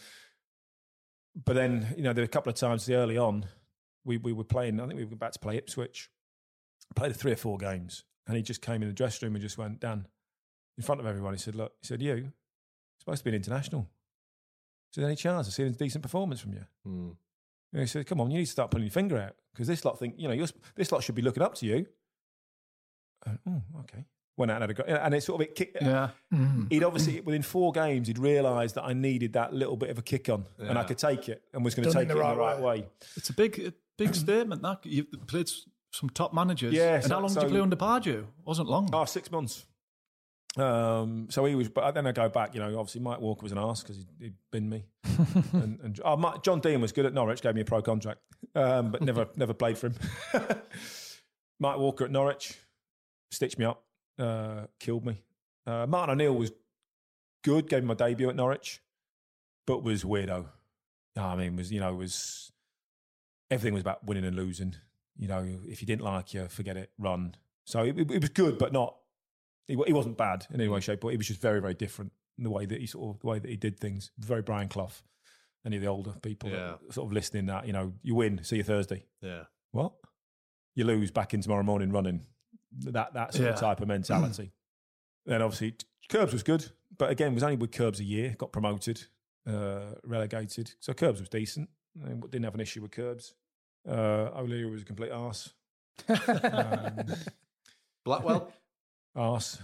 But then, you know, there were a couple of times early on, we we were playing. I think we were about to play Ipswich. Played three or four games, and he just came in the dressing room and just went, "Dan," in front of everyone. He said, "Look," he said, "You you're supposed to be an international. Is there any chance of seeing a decent performance from you?" Hmm. And he said, "Come on, you need to start pulling your finger out because this lot think you know you're, this lot should be looking up to you." Oh, okay. Went out and had a go, and it sort of it kicked. Yeah. He'd obviously within four games he'd realised that I needed that little bit of a kick on, and I could take it, and was going to take it the in the right right way. It's a big, a big statement. That you've played some top managers. Yeah, And so- how long did you play under Pardew? Wasn't long. Oh, six months. Um, so he was, but then I go back. You know, obviously Mike Walker was an arse because he'd, he'd been me, and, and oh, Mike, John Deehan was good at Norwich, gave me a pro contract, um, but never never played for him. Mike Walker at Norwich stitched me up, uh, killed me. Uh, Martin O'Neill was good, gave me my debut at Norwich, but was weirdo. I mean, was you know was everything was about winning and losing. You know, if you didn't like you, forget it, run. So it, it was good, but not. He, he wasn't bad in any way, shape, but he was just very, very different in the way that he sort of the way that he did things. Very Brian Clough. Any of the older people Yeah. that sort of listening that you know, you win, see you Thursday. Yeah. What? You lose back in tomorrow morning running. That that sort of type of mentality. then obviously Curbs was good, but again was only with Curbs a year. Got promoted, uh, relegated. So Curbs was decent. I didn't have an issue with Curbs. Uh, O'Leary was a complete arse. Um, Blackwell, arse.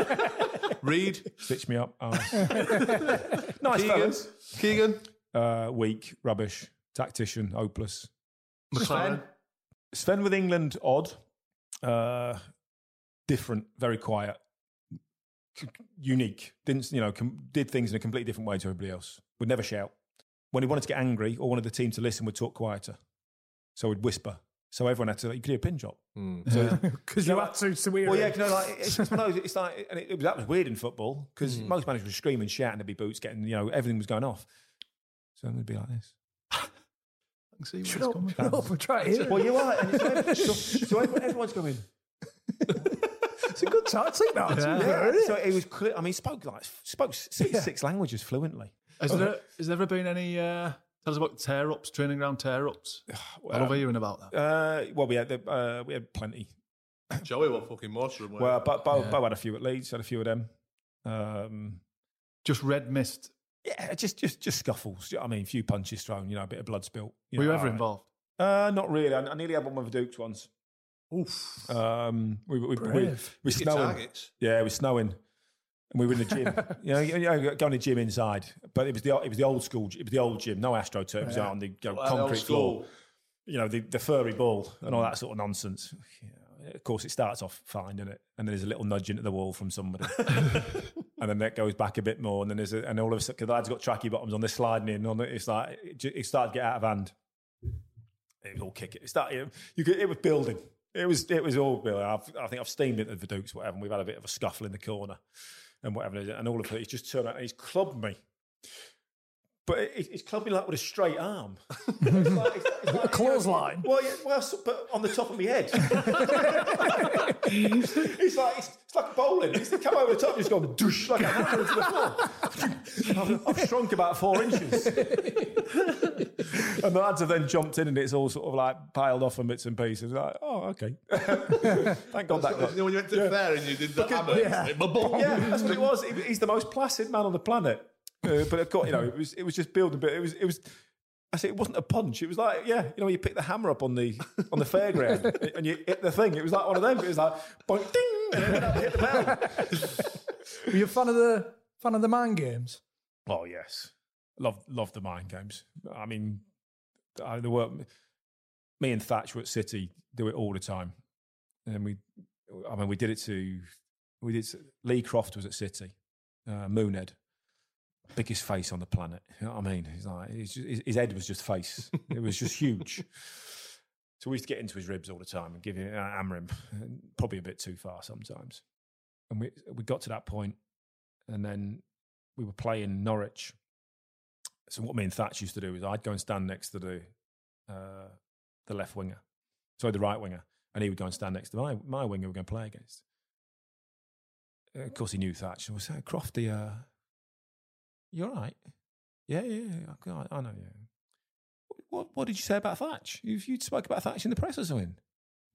Reid, Stitch me up. Arse. nice Keegan, fellas. Keegan. Uh, weak, rubbish, tactician, hopeless. McClaren. Sven with England, odd, uh, different, very quiet, c- unique. Didn't you know? Com- did things in a completely different way to everybody else. Would never shout. When he wanted to get angry or wanted the team to listen, would talk quieter. So he'd whisper. So everyone had to. You could hear a pin drop. So Because you had to to hear well, it. yeah, you know, like it's, it's, one of those- it's like, and it, it was that was weird in football because most managers were screaming, shouting, there'd be boots getting, you know, everything was going off. So it would be like this. Can see where Shut it's up, coming shut from. up, we're trying to hear it. Well, you are, and it's, so, so everyone- everyone's going. It's a good tactic now. to be Yeah. isn't it? So it was clear. I mean, he spoke like spoke six, six languages fluently. Has there, has there ever been any? Uh, tell us about tear ups, training ground tear ups. I love hearing about that. Uh, well, we had uh, we had plenty. Joey were fucking most of them. Well, they? Bo, Bo, Yeah. Bo had a few at Leeds. Had a few of them. Um, Just red mist. Yeah, just just just scuffles. I mean, a few punches thrown. You know, a bit of blood spilt. Were you know, ever all right. involved? Uh, not really. I, I nearly had one with the Dukes once. Oof. Um, we we we, we, Brave. we snowing. targets. Yeah, it was snowing, and we were in the gym. you know, you know, going to the gym inside, but it was the it was the old school. It was the old gym, no astroturf. It was out on the you know, Well, the concrete floor. You know, the, the furry ball and all that sort of nonsense. Yeah, of course, it starts off fine, doesn't it? And then there's a little nudge into the wall from somebody, and then that goes back a bit more, and then there's a, and all of a sudden, the lad's got tracky bottoms on, they're sliding in on it. It's like it, it started to get out of hand. It was all kicking. It started. You could. It was building. It was. It was all building. I've, I think I've steamed into the Dukes, whatever. And we've had a bit of a scuffle in the corner, and whatever. And all of it, he's just turned out and he's clubbed me. But it, he's clubbed me like with a straight arm. It's like- it's- it's like- A clothesline. Well, yeah, well, so- but on the top of my head. it's like it's, it's like bowling. He's come over the top, and just gone douche like a hammer into the floor. I've, I've shrunk about four inches. and the lads have then jumped in, and it's all sort of like piled off in bits and pieces. Like, oh, okay. Thank God that got. You know, when you went to the fair and you did the hammer, yeah. it- Yeah, that's what it was. He- He's the most placid man on the planet. Uh, but of course, you know, it was it was just building. But it was it was. I say it wasn't a punch. It was like yeah, you know, you pick the hammer up on the on the fairground and you hit the thing. It was like one of them. It was like boink, ding, and then hit the bell. Were you a fan of the fan of the mind games? Oh yes, love love the mind games. I mean, I, the work. Me and Thatch were at City do it all the time, and we. I mean, we did it to. We did. Lee Croft was at City, uh, Moonhead, biggest face on the planet. You know what I mean? He's like he's just, his, his head was just face. it was just huge. So we used to get into his ribs all the time and give him uh, hammer him, probably a bit too far sometimes. And we we got to that point, and then we were playing Norwich. So what me and Thatch used to do is I'd go and stand next to the uh, the left winger, sorry, the right winger, and he would go and stand next to my my winger. We're going to play against. Of course, he knew Thatch. I was saying, Crofty, uh, you all right? Yeah, yeah, yeah. I, I know. Yeah. What What did you say about Thatch? You you spoke about Thatch in the press or something?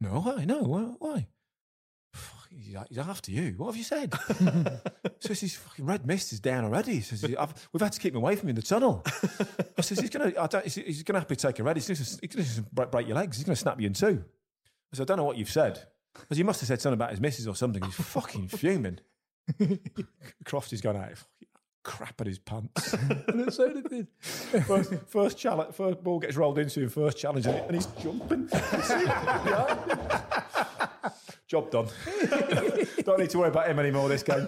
No, why? No, why? He's after you. What have you said? says his fucking red mist is down already. He says I've, we've had to keep him away from you in the tunnel. I says he's gonna. I don't, he's, he's gonna have to take a red. He's gonna, he's gonna break, break your legs. He's gonna snap you in two. I said I don't know what you've said because you must have said something about his missus or something. He's fucking fuming. Crofty's going out. Fucking Crap at his pants. And then so did they. first, first challenge, first ball gets rolled into him, first challenge, and, and he's jumping. Job done. Don't need to worry about him anymore this game.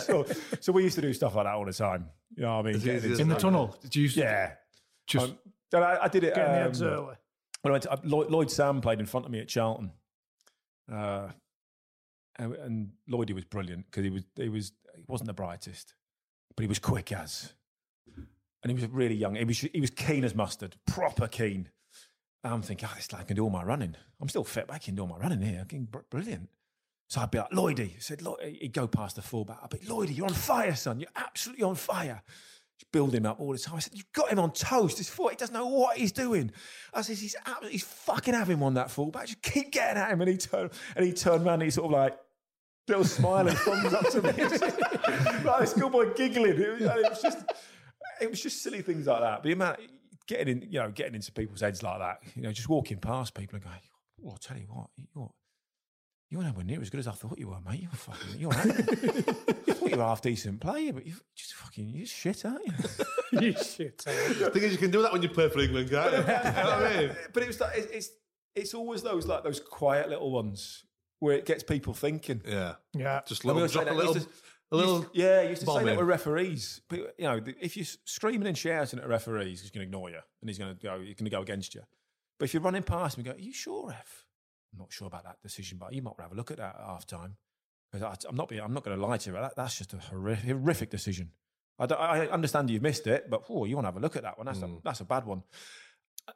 so, so we used to do stuff like that all the time. You know what I mean? Getting into- In the tunnel. Did you used to yeah. just Um, then I, I did it. Getting the um, heads early. when I went to, uh, Lloyd, Lloyd Sam played in front of me at Charlton, uh, and, and Lloydie was brilliant because he was he was he wasn't the brightest, but he was quick as, and he was really young. He was he was keen as mustard, proper keen. I'm thinking, oh, this lad can do all my running. I'm still fit, but I can do all my running here. I can, br- brilliant. So I'd be like, Lloydie, I said, he'd go past the fullback. I'd be, Lloydie, you're on fire, son. You're absolutely on fire. Just build him up all the time. I said, You've got him on toast. This foot, he doesn't know what he's doing. I said, He's absolutely, he's fucking having one, that fullback. Just keep getting at him. And he turned, and he turned around and he sort of like, little smiling thumbs up to me. like this schoolboy giggling. It was, it was just, it was just silly things like that. But the amount, getting in, you know, getting into people's heads like that, you know, just walking past people and going, well, I'll tell you what, you're, You're nowhere near as good as I thought you were, mate. You're fucking. You're. I thought you were half decent player, but you're just fucking. You're shit, aren't you? you shit. The thing is, you can do that when you play for England, can't you? you know I mean? But it was like it's, it's it's always those like those quiet little ones where it gets people thinking. Yeah, Yeah. just little, always say drop a little, to- a little. used- yeah, you used to say that in. with referees. But, you know, if you're screaming and shouting at a referee, he's going to ignore you and he's going to go. He's going to go against you. But if you're running past him and go, "Are you sure, ref? I'm not sure about that decision, but you might have a look at that at half time." Because I'm not. being- I'm not going to lie to you. That, that's just a horrific, horrific decision. I, I understand you've missed it, but oh, you want to have a look at that one. That's a mm. that's a bad one.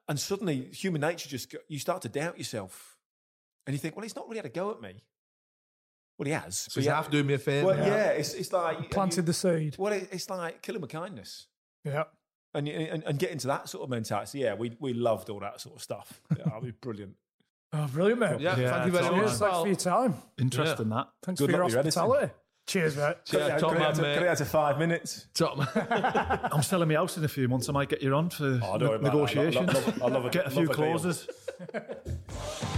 And suddenly, human nature just you start to doubt yourself, and you think, well, he's not really had a go at me. Well, he has. So but he's he half doing me a favour. well, yeah, it's, it's like Planted you- the seed. Well, it, it's like kill him with kindness, Yeah. and, and and get into that sort of mentality. Yeah, we we loved all that sort of stuff. Yeah, I mean, brilliant. Oh, brilliant, mate. Yeah, Yeah, thank you very much. Cheers. Thanks for your time. Interesting that. Thanks Good for your luck with your editing. hospitality. Cheers, mate. Cut it Yeah, out- top man, to- mate. cut it out to five minutes. Top man. I'm selling my house in a few months. I might get you on for Oh, don't worry about that. I love- negotiations. love- love- I love a- get a few clauses.